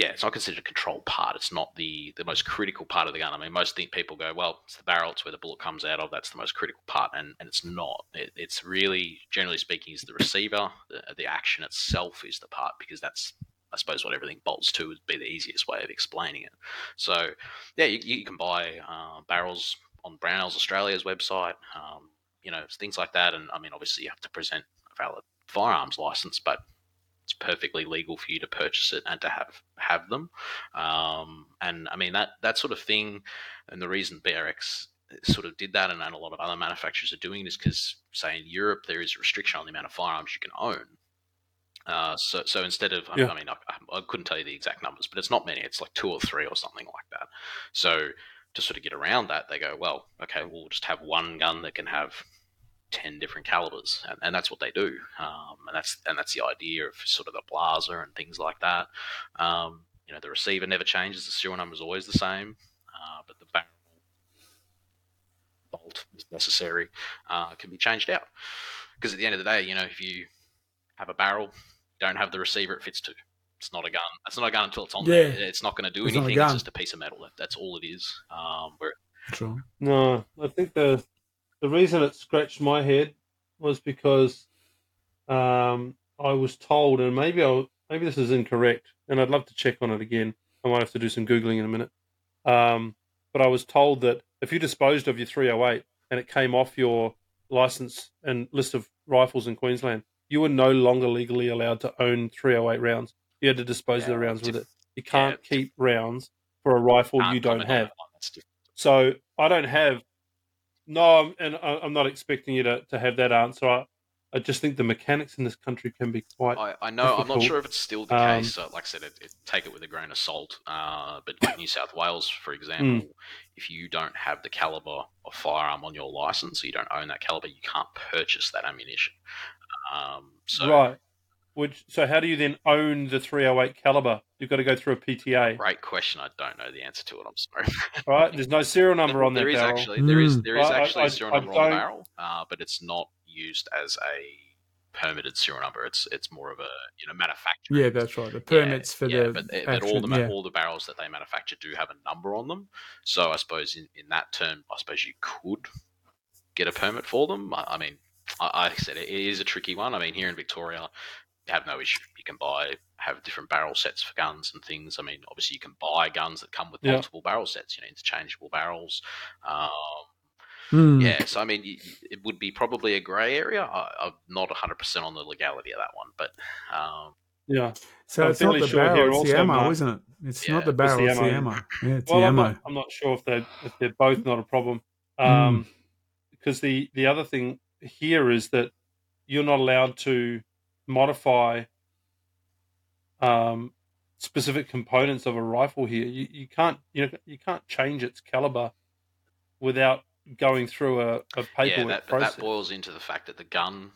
yeah, it's not considered a control part. It's not the the most critical part of the gun. I mean, most think people go, well, it's the barrel, it's where the bullet comes out of. That's the most critical part, and, and it's not. It, it's really, generally speaking, is the receiver. The, the action itself is the part because that's I suppose what everything bolts to would be the easiest way of explaining it. So, yeah, you, you can buy uh, barrels on Brownells Australia's website, um, you know, things like that. And I mean, obviously, you have to present a valid firearms license, but it's perfectly legal for you to purchase it and to have have them. Um, and I mean that that sort of thing, and the reason BRX sort of did that, and, and a lot of other manufacturers are doing this because, say, in Europe there is a restriction on the amount of firearms you can own. Uh, so, so instead of, yeah. I mean, I, I, couldn't tell you the exact numbers, but it's not many. It's like two or three or something like that. So, to sort of get around that, they go, well, okay, we'll just have one gun that can have 10 different calibers and, and that's what they do um, and that's and that's the idea of sort of the Blaser and things like that um, you know the receiver never changes the serial number is always the same uh, but the barrel bolt is necessary uh, can be changed out because at the end of the day you know if you have a barrel you don't have the receiver it fits to it's not a gun. It's not a gun until it's on yeah. there. It's not going to do it's anything. It's just a piece of metal. That's all it is. Um, where, True. No, I think the the reason it scratched my head was because um, I was told, and maybe I maybe this is incorrect, and I'd love to check on it again. I might have to do some googling in a minute. Um, but I was told that if you disposed of your 308 and it came off your license and list of rifles in Queensland, you were no longer legally allowed to own 308 rounds. You had to dispose yeah, of the rounds with it. You can't yeah, keep rounds for a rifle you don't have. So I don't have no, and I'm not expecting you to, to have that answer. I, I just think the mechanics in this country can be quite. I, I know. Difficult. I'm not sure if it's still the um, case. like I said, it, it, take it with a grain of salt. Uh, but New South Wales, for example, mm. if you don't have the caliber of firearm on your license, or you don't own that caliber, you can't purchase that ammunition. Um, so right. Which so how do you then own the 308 caliber? You've got to go through a PTA. Great question. I don't know the answer to it. I'm sorry. (laughs) right. There's no serial number on there. There is barrel. actually there is there is actually I, a serial I, number I on the barrel, uh, but it's not used as a permitted serial number. It's it's more of a you know manufacturer. Yeah, that's right. The permits yeah, for yeah, the but, but all the yeah. all the barrels that they manufacture do have a number on them. So I suppose in, in that term, I suppose you could get a permit for them. I, I mean, I, said it is a tricky one. I mean, here in Victoria, have no issue. You can buy have different barrel sets for guns and things. I mean, obviously you can buy guns that come with yeah. multiple barrel sets, you know, interchangeable barrels. Um, mm. Yeah, so I mean, it would be probably a grey area. I, am not 100 percent on the legality of that one, but um, yeah. So I'm it's not the sure barrel, it's the ammo, Mark. isn't it? It's yeah. not the barrel, it's the ammo. It's the ammo. Yeah, it's well, the ammo. I'm not, I'm not, sure if they if they're both not a problem. Um, mm. Because the the other thing here is that you're not allowed to modify um, specific components of a rifle here. You, you can't you know you can't change its caliber without going through a, a paperwork yeah, that, process. that boils into the fact that the gun,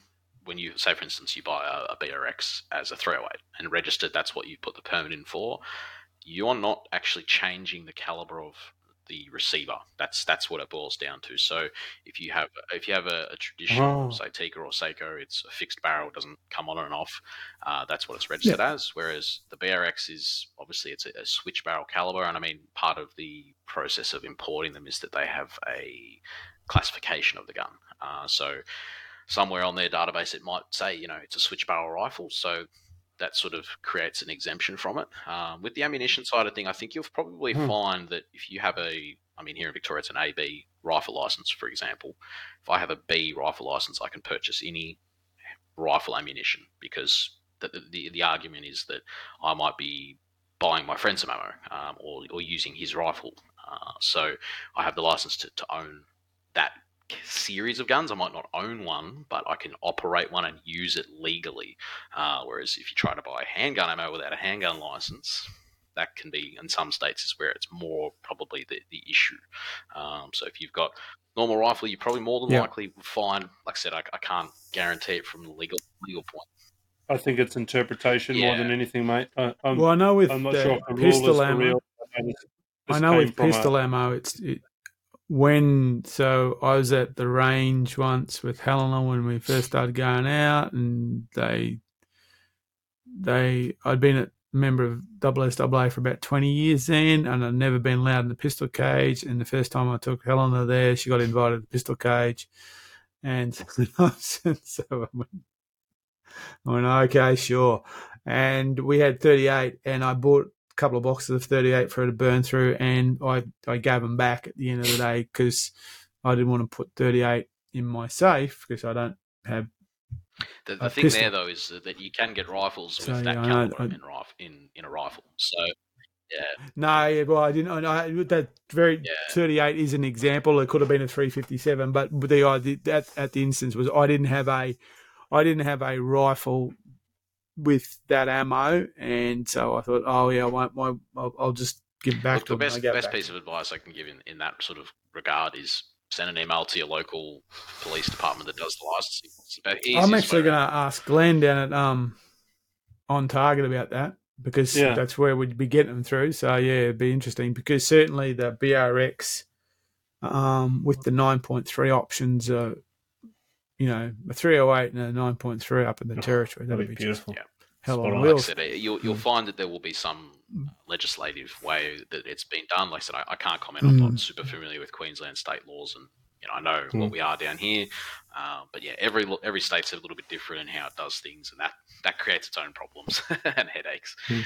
when you say for instance you buy a, a BRX as a 308 and registered, that's what you put the permit in for. You're not actually changing the caliber of the receiver. That's that's what it boils down to. So if you have if you have a, a traditional, oh. say Tikka or Sako, it's a fixed barrel, doesn't come on and off. Uh, that's what it's registered yeah. as. Whereas the BRX is obviously it's a, a, switch barrel caliber, and I mean part of the process of importing them is that they have a classification of the gun. Uh, so somewhere on their database it might say you know it's a switch barrel rifle. So that sort of creates an exemption from it. Um, with the ammunition side of thing, I think you'll probably hmm. find that if you have a, I mean, here in Victoria, it's an AB rifle license, for example. If I have a B rifle license, I can purchase any rifle ammunition because the, the, the argument is that I might be buying my friend some ammo um, or, or using his rifle. Uh, so I have the license to, to own that series of guns. I might not own one, but I can operate one and use it legally. Uh, whereas if you try to buy a handgun ammo without a handgun license, that can be in some states is where it's more probably the, the issue. Um, so if you've got normal rifle, you probably more than yeah. likely find. Like I said, I, I, can't guarantee it from the legal legal point. I think it's interpretation yeah. more than anything, mate. I, well, I know with I'm not sure pistol ammo. I know with pistol a... ammo, it's it, when so I was at the range once with Helena when we first started going out, and they they I'd been a member of SSAA for about twenty years then, and I'd never been allowed in the pistol cage. And the first time I took Helena there, she got invited to the pistol cage, and (laughs) so I went, I went okay, sure. And we had thirty eight, and I bought couple of boxes of 38 for her to burn through, and I, I gave them back at the end of the day because I didn't want to put 38 in my safe because I don't have. The, the thing pistol. there though is that you can get rifles with so, that yeah, caliber I, in, rifle, in in a rifle. So yeah. No, well, I didn't. I, that very yeah. 38 is an example. It could have been a 357, but the idea at, at the instance was I didn't have a, I didn't have a rifle with that ammo, and so I thought, oh yeah, I won't, I'll, I'll just give back Look, to the best, best piece of advice I can give in, in that sort of regard is send an email to your local police department that does the licensing. I'm actually going to ask Glenn down at um on target about that because yeah. that's where we'd be getting them through. So yeah, it'd be interesting because certainly the BRX um, with the 9.3 options are you know, a 308 and a 9.3 up in the oh, territory. That'd, be, beautiful. Just, yeah. Hell on wheels. Like I said, you'll, you'll mm. find that there will be some mm. legislative way that it's been done. Like I said, I, I can't comment. I'm not mm. super familiar with Queensland state laws, and you know, I know mm. what we are down here. Uh, but yeah, every every state's a little bit different in how it does things, and that that creates its own problems (laughs) and headaches. Mm.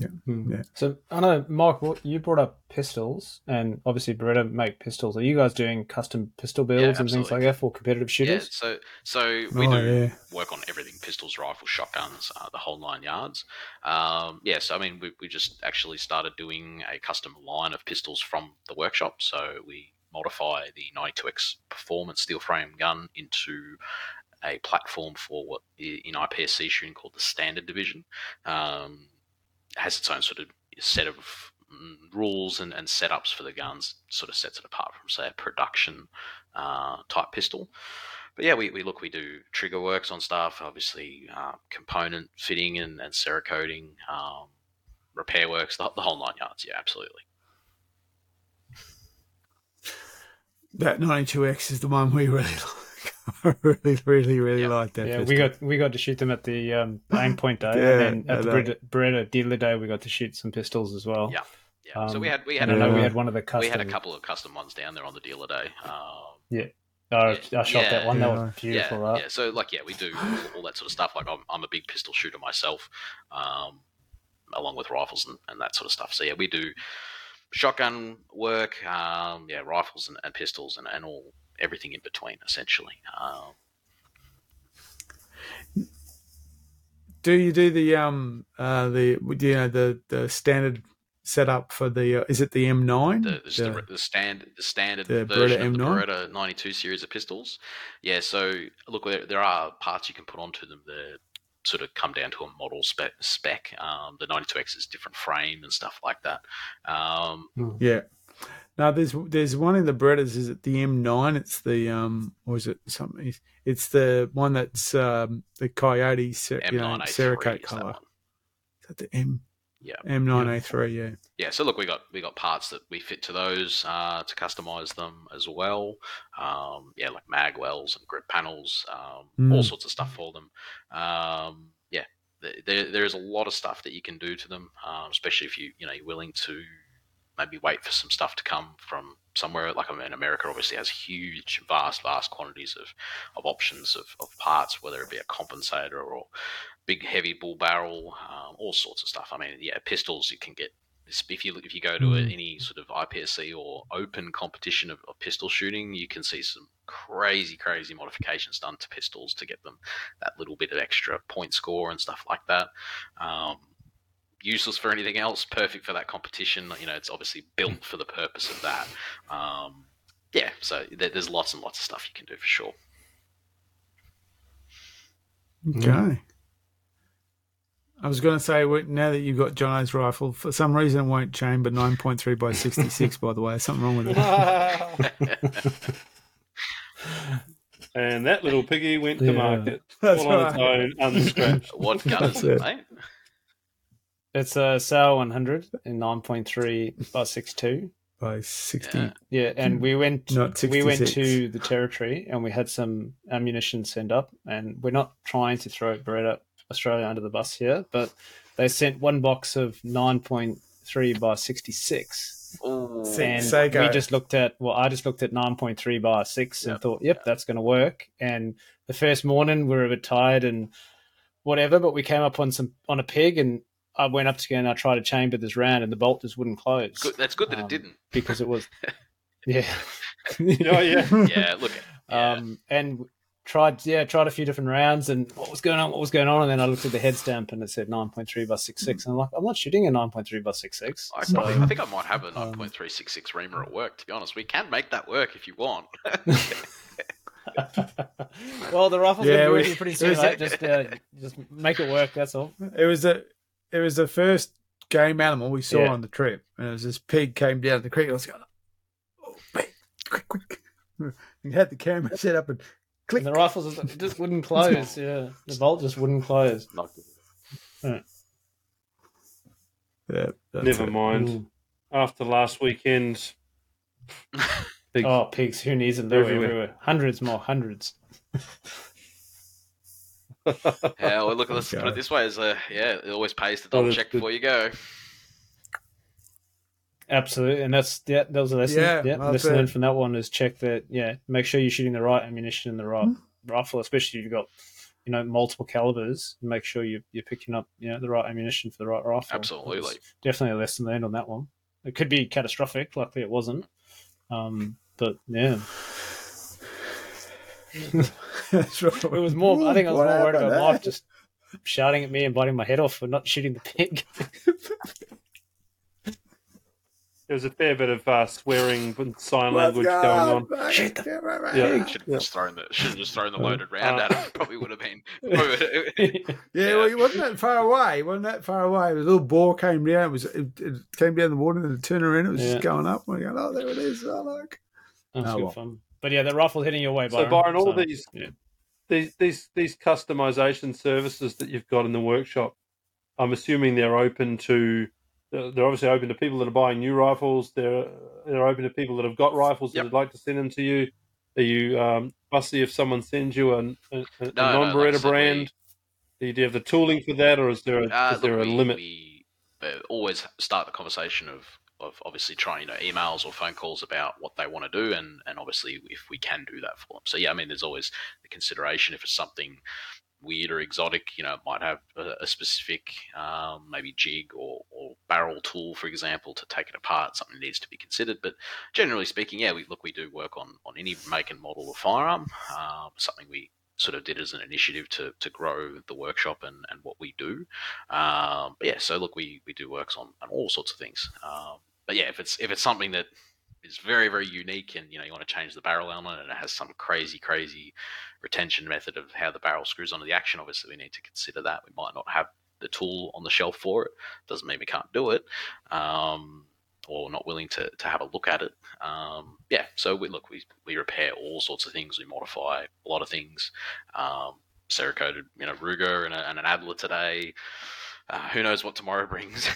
Yeah. Hmm. yeah. So I know, Mark, you brought up pistols, and obviously Beretta make pistols. Are you guys doing custom pistol builds yeah, and things like that for competitive shooters? Yeah. So, so we oh, do yeah. work on everything: pistols, rifles, shotguns, uh, the whole nine yards. Um, yeah. So I mean, we we just actually started doing a custom line of pistols from the workshop. So we modify the 92X performance steel frame gun into a platform for what in IPSC shooting called the standard division. Um, has its own sort of set of mm, rules and, and setups for the guns, sort of sets it apart from, say, a production uh, type pistol. But yeah, we, we look, we do trigger works on stuff, obviously, uh, component fitting and, and Cerakoting, um, repair works, the, the whole nine yards. Yeah, absolutely. That 92X is the one we really (laughs) like. (laughs) I really, really, really yeah. like that. Yeah, pistol. we got we got to shoot them at the um, Aimpoint day, yeah, and then at the Beretta, Beretta dealer day, we got to shoot some pistols as well. Yeah, yeah. Um, so we had we had I know we had one of the custom. We had a couple of custom ones down there on the dealer day. Um, yeah. Oh, yeah, I shot yeah, that one. That was beautiful, yeah, right? Yeah. So, like, yeah, we do all, all that sort of stuff. Like, I'm, I'm a big pistol shooter myself, um, along with rifles and, and, that sort of stuff. So, yeah, we do shotgun work, um, yeah, rifles and, and pistols, and, and all everything in between, essentially. Um, do you do the um uh the you know the the standard setup for the uh, is it the M9? The, the, the, the standard the standard the version Beretta of the Beretta 92 series of pistols. Yeah, so look, there, there are parts you can put onto them that sort of come down to a model spec. spec. Um, the 92X is different frame and stuff like that. Um, yeah. Now there's there's one in the Berettas. Is it the M9? It's the um, or is it something? It's the one that's um, the Coyote, you know, Cerakote color. Is that the M? Yeah, M9A3. Yeah. Yeah. So look, we got we got parts that we fit to those uh, to customize them as well. Um, yeah, like mag wells and grip panels, um, mm. all sorts of stuff for them. Um, yeah, there, there is a lot of stuff that you can do to them, um, especially if you you know you're willing to maybe wait for some stuff to come from somewhere. Like I mean, America obviously has huge, vast, vast quantities of, of options of, of parts, whether it be a compensator or big, heavy bull barrel, um, all sorts of stuff. I mean, yeah, pistols you can get. If you if you go to mm. any sort of IPSC or open competition of, of pistol shooting, you can see some crazy, crazy modifications done to pistols to get them that little bit of extra point score and stuff like that. Um, useless for anything else, perfect for that competition. You know, it's obviously built for the purpose of that. Um, yeah, so there's lots and lots of stuff you can do for sure. Okay. I was going to say, now that you've got Jono's rifle, for some reason it won't chamber 9.3 by 66, by the way. Something wrong with it. (laughs) and that little piggy went yeah. to market. That's all right. on its own, unscratched. What gun is it, mate? It's a Sako 100 in 9.3 by 62. by sixty. Yeah. Yeah, and we went Not we went to the territory and we had some ammunition sent up, and we're not trying to throw Beretta Australia under the bus here, but they sent one box of nine point three by sixty six. Ooh. See, And Sako. we just looked at well, I just looked at nine point three by six and Yep. thought, yep, that's going to work. And the first morning we were a bit tired and whatever, but we came up on some on a pig and I went up to go and I tried to chamber this round and the bolt just wouldn't close Good, that's good that Um, it didn't. because it was (laughs) yeah. (laughs) Oh yeah. Yeah, look. Yeah. Um, and tried, yeah, tried a few different rounds, and what was going on? What was going on? And then I looked at the head stamp, and it said nine point three by six six, and I'm like, I'm not shooting a nine point three by six six. I, probably, I think I might have a (laughs) um, 9.366 reamer at work. To be honest, we can make that work if you want. well, the rifle's Yeah, gonna be pretty soon. it was- mate. Just, uh, just make it work. That's all. It was the it was the first game animal we saw Yeah. on the trip, and it was this pig came down the creek. I was going, oh, pig, quick, quick! (laughs) And had the camera set up and click. And the rifles just- wouldn't close. Yeah, the bolt just wouldn't close. Not Yeah, that's Never it. mind. Mm. After last weekend, (laughs) pigs. Oh, pigs! Who needs them? They're Everywhere. everywhere. Hundreds more, hundreds. (laughs) Yeah, well, look, (laughs) let's Okay. put it this way: is uh, yeah, it always pays to double check before you go. Absolutely, and that's yeah, that was a lesson. Yeah, Yeah, that's lesson learned from that one is check that. Yeah, make sure you're shooting the right ammunition in the right Hmm. rifle, especially if you've got you know multiple calibers. Make sure you you're picking up you know the right ammunition for the right rifle. Absolutely. It's definitely a lesson learned on that one. It could be catastrophic. Luckily, it wasn't. Um, but yeah, That's right. It was more. I think I was What more worried about? Mike just shouting at me and biting my head off for not shooting the pig. there was a fair bit of uh, swearing and sign Let's language go. going on. Back Shit. to camera, mate. Yeah. Should have just thrown the should have just thrown the loaded round uh, at him. Probably would have been. probably would- (laughs) Yeah, well, it wasn't that far away. It wasn't that far away. A little boar came down. It was it, it came down the water and then it turned around. It was Yeah. just going up. We're going, oh, there it is. Oh, look. That's Oh, good well. fun. But yeah, the rifle's hitting your way, by. So Byron. Byron, all So, these yeah. these these these customization services that you've got in the workshop, I'm assuming they're open to. They're they're obviously open to people that are buying new rifles. They're they're open to people that have got rifles Yep. that would like to send them to you. Are you um, fussy if someone sends you an, a, a No, no, non-Beretta like I said, brand? Do you have the tooling for that, or is there a, Uh, is there a we, limit? We uh, always start the conversation of, of obviously trying, you know, emails or phone calls about what they want to do, and, and obviously if we can do that for them. So yeah, I mean, there's always the consideration if it's something weird or exotic, you know, it might have a, a specific um, maybe jig or, or barrel tool, for example, to take it apart. Something needs to be considered. But generally speaking, yeah, we look, we do work on on any make and model of firearm. Um, something we sort of did as an initiative to, to grow the workshop and, and what we do. Um, yeah, so look, we, we do works on, on all sorts of things. Um, but yeah, if it's if it's something that is very very unique and you know you want to change the barrel element and it has some crazy crazy retention method of how the barrel screws onto the action, obviously we need to consider that. We might not have the tool on the shelf for it. Doesn't mean we can't do it. Um, or not willing to, to have a look at it. Um, yeah, so we look, we, we repair all sorts of things. We modify a lot of things. Um, Cerakoted, you know, Ruger and, a, and an Adler today. Uh, who knows what tomorrow (laughs) brings?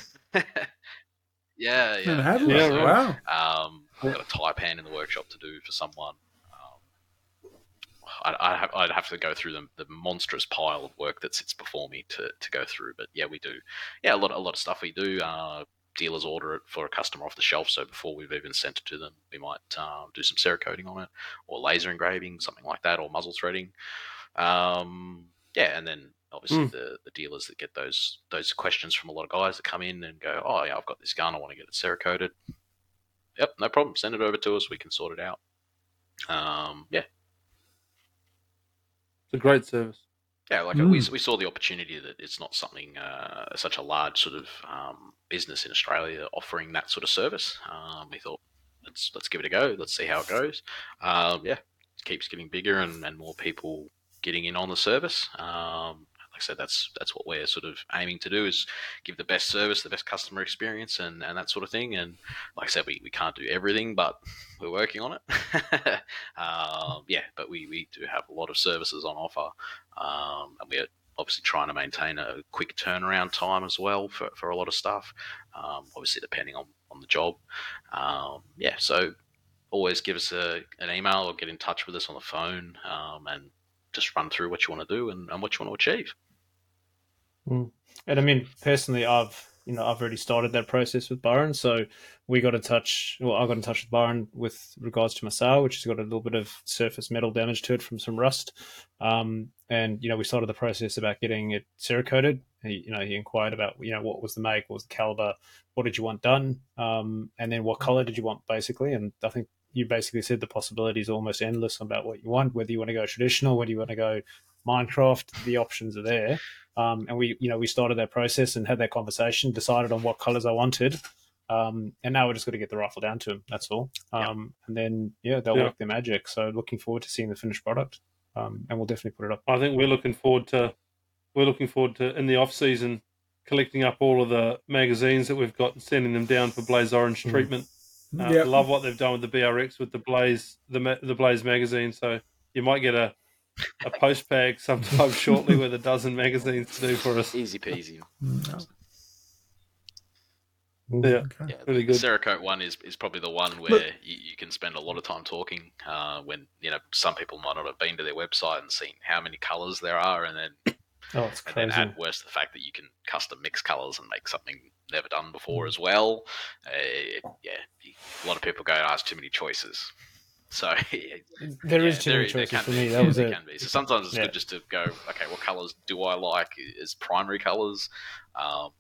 Yeah, yeah. And had Yeah, Wow. Um, I've got a Taipan in the workshop to do for someone. Um, I'd, I'd, have, to go through the, the monstrous pile of work that sits before me to, to go through. But yeah, we do. Yeah, a lot, a lot of stuff we do. Uh, dealers order it for a customer off the shelf, so before we've even sent it to them, we might um, do some Cerakoting on it, or laser engraving, something like that, or muzzle threading. Um, yeah, and then obviously Mm. the, the dealers that get those those questions from a lot of guys that come in and go, oh yeah, I've got this gun, I want to get it Cerakoted. Yep, no problem. Send it over to us. We can sort it out. Um, yeah, It's a great service. yeah. Like uh, we, Mm. we saw the opportunity that it's not something uh, such a large sort of um, business in Australia offering that sort of service. Um, we thought let's let's give it a go. Let's see how it goes. Um, yeah, it keeps getting bigger and, and more people getting in on the service. Um, I said, that's that's what we're sort of aiming to do is give the best service, the best customer experience, and, and that sort of thing. And like I said, we, we can't do everything, but we're working on it. (laughs) um, yeah, but we, we do have a lot of services on offer, um, and we're obviously trying to maintain a quick turnaround time as well for, for a lot of stuff. Um, obviously, depending on, on the job. Um, yeah, so always give us a, an email or get in touch with us on the phone um, and just run through what you want to do and, and what you want to achieve. Mm. And I mean, personally, I've you know I've already started that process with Byron, so we got in touch. Well, I got in touch with Byron with regards to my sail, which has got a little bit of surface metal damage to it from some rust. Um, and you know, we started the process about getting it cerakoted. He, you know, he inquired about you know what was the make, what was the caliber, what did you want done, um, and then what color did you want, basically. And I think you basically said the possibilities are almost endless about what you want, whether you want to go traditional, whether you want to go Minecraft, the options are there. Um, and we, you know, we started that process and had that conversation, decided on what colors I wanted. Um, and now we're just going to get the rifle down to them. That's all. Um, And then, yeah, they'll Yeah. work their magic. So looking forward to seeing the finished product. Um, and we'll definitely put it up. I think we're looking forward to we're looking forward to in the off season collecting up all of the magazines that we've got and sending them down for Blaze Orange Mm. treatment. Uh, yeah. Love what they've done with the BRX with the Blaze the the Blaze magazine. So you might get a a post bag sometime shortly with a dozen magazines to do for us. Easy peasy. Mm, Yeah, okay. Yeah, Really good. Cerakote one is, is probably the one where you, you can spend a lot of time talking. Uh, when you know some people might not have been to their website and seen how many colours there are, and then (coughs) Oh, it's and then crazy. add worse the fact that you can custom mix colors and make something never done before as well. Uh, yeah, a lot of people go, "Oh, it's too many choices." So (laughs) There is yeah, too there- many choices can for be, me. That yeah, was there it. can be. So sometimes it's Yeah. good just to go, okay, what colors do I like as primary colors, um,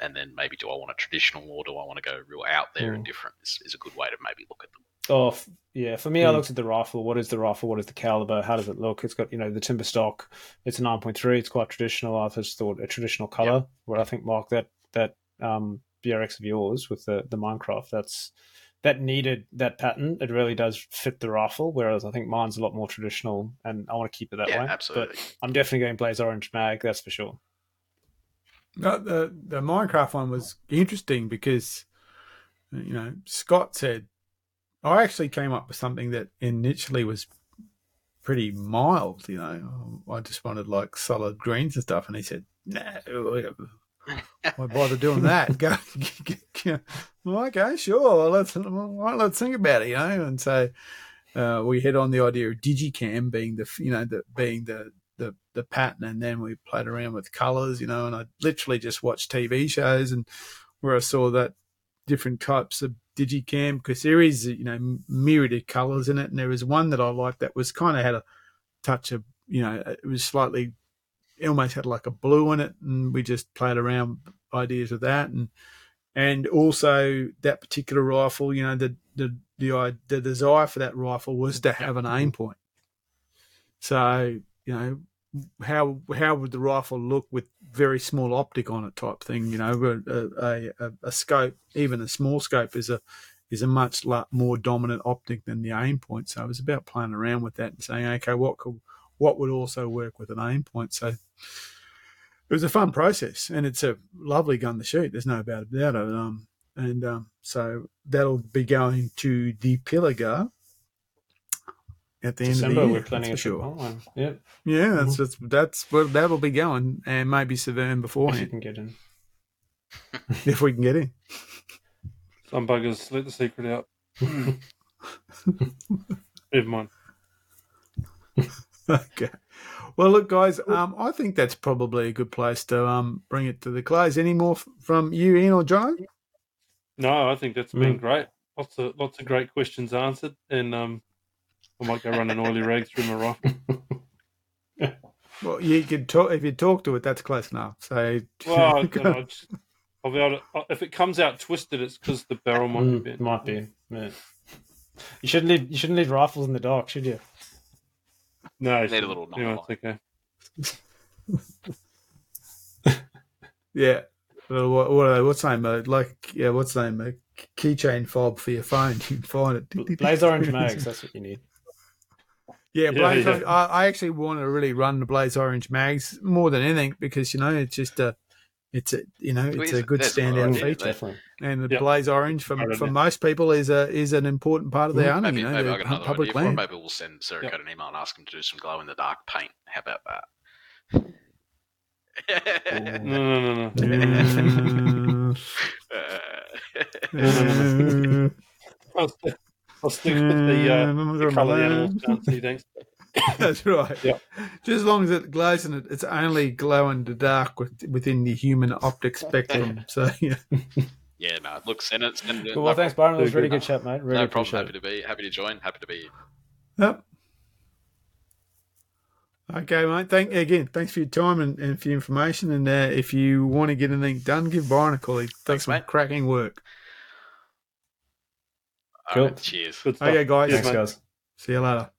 and then maybe do I want a traditional or do I want to go real out there and Mm. different? Is, is a good way to maybe look at them. Oh, f- yeah. For me, I Mm. looked at the rifle. What is the rifle? What is the caliber? How does it look? It's got, you know, the timber stock. It's a 9.3. It's quite traditional. I've just thought a traditional color. Where I think, Mark, that that um, BRX of yours with the, the Minecraft, that's that needed that pattern. It really does fit the rifle. Whereas I think mine's a lot more traditional, and I want to keep it that yeah, way. absolutely. But I'm definitely going Blaze Orange Mag. That's for sure. No, the the Minecraft one was interesting because you know Scott said I actually came up with something that initially was pretty mild. You know, I just wanted like solid greens and stuff, and he said, "No, why bother doing that? Go, (laughs) well, okay, well, let's well, let's think about it." You know, and so uh, we hit on the idea of digicam being the you know the being the the the pattern, and then we played around with colors, you know. And I literally just watched TV shows and where I saw that different types of digicam because there is you know myriad of colors in it, and there was one that I liked that was kind of had a touch of you know it was slightly almost had like a blue in it, and we just played around ideas with that, and and also that particular rifle, you know, the the the uh, the desire for that rifle was to have an Aimpoint. So you know how how would the rifle look with very small optic on it type thing you know a, a, a, a scope even a small scope is a is a much more dominant optic than the Aimpoint so it was about playing around with that and saying okay what could what would also work with an Aimpoint so it was a fun process and it's a lovely gun to shoot there's no doubt about it um and um, so that'll be going to the Pilliga at the end of the year. we're planning a that's for trip sure. on one. Yeah, Yeah, that's that's that's where that'll be going, and maybe Severn beforehand. if you can get in. (laughs) if we can get in. Some buggers let the secret out. (laughs) Never mind. (laughs) Okay. Well, look, guys, um, I think that's probably a good place to um bring it to the close. Any more f- from you, Ian or John? No, I think that's been Mm. great. Lots of lots of great questions answered, and um, I might go run an oily rag through my rifle. (laughs) Well, you could talk if you talk to it. That's close enough. So, (laughs) Well, you know, just, I'll be able to, if it comes out twisted, it's because the barrel might Mm, be bent. might be. Yeah. You shouldn't leave. You shouldn't leave rifles in the dark, should you? No, Need a little anyway, knock it's okay. (laughs) yeah. Well, what, what what's the name? Uh, like, yeah, what's the name? A keychain fob for your phone. (laughs) You can find it. Blaze orange mags. That's what you need. Yeah, Yeah, Blaze yeah. Orange. I, I actually want to really run the Blaze Orange mags more than anything because you know it's just a, it's a you know it's a good There's a standout yeah, feature, Definitely. and the Yep. Blaze Orange for for it. most people is a is an important part of their Mm, hunting. Maybe, You know, maybe I the got another public idea land. Maybe we'll send Cerakote an email and ask him to do some glow in the dark paint. How about that? No, no, no, no. I'll, st- I'll stick with the, uh, the colour animals can't see. Thanks. (laughs) That's right. Yep. Just as long as it glows and it, it's only glow in the dark with, within the human optic spectrum. (laughs) So yeah, yeah, no. Look, send it. Send it. Cool. Well, thanks, Byron. It was Very really good. good chat, mate. Really no problem. Happy it. to be happy to join. Happy to be. yep. Okay, mate. Thank again. Thanks for your time and, and for your information. And uh, if you want to get anything done, give Byron a call. He does Thanks, some mate. cracking work. All Cool. right, cheers. Good stuff. Okay, guys. Cheers, Thanks, mate. guys. See you later.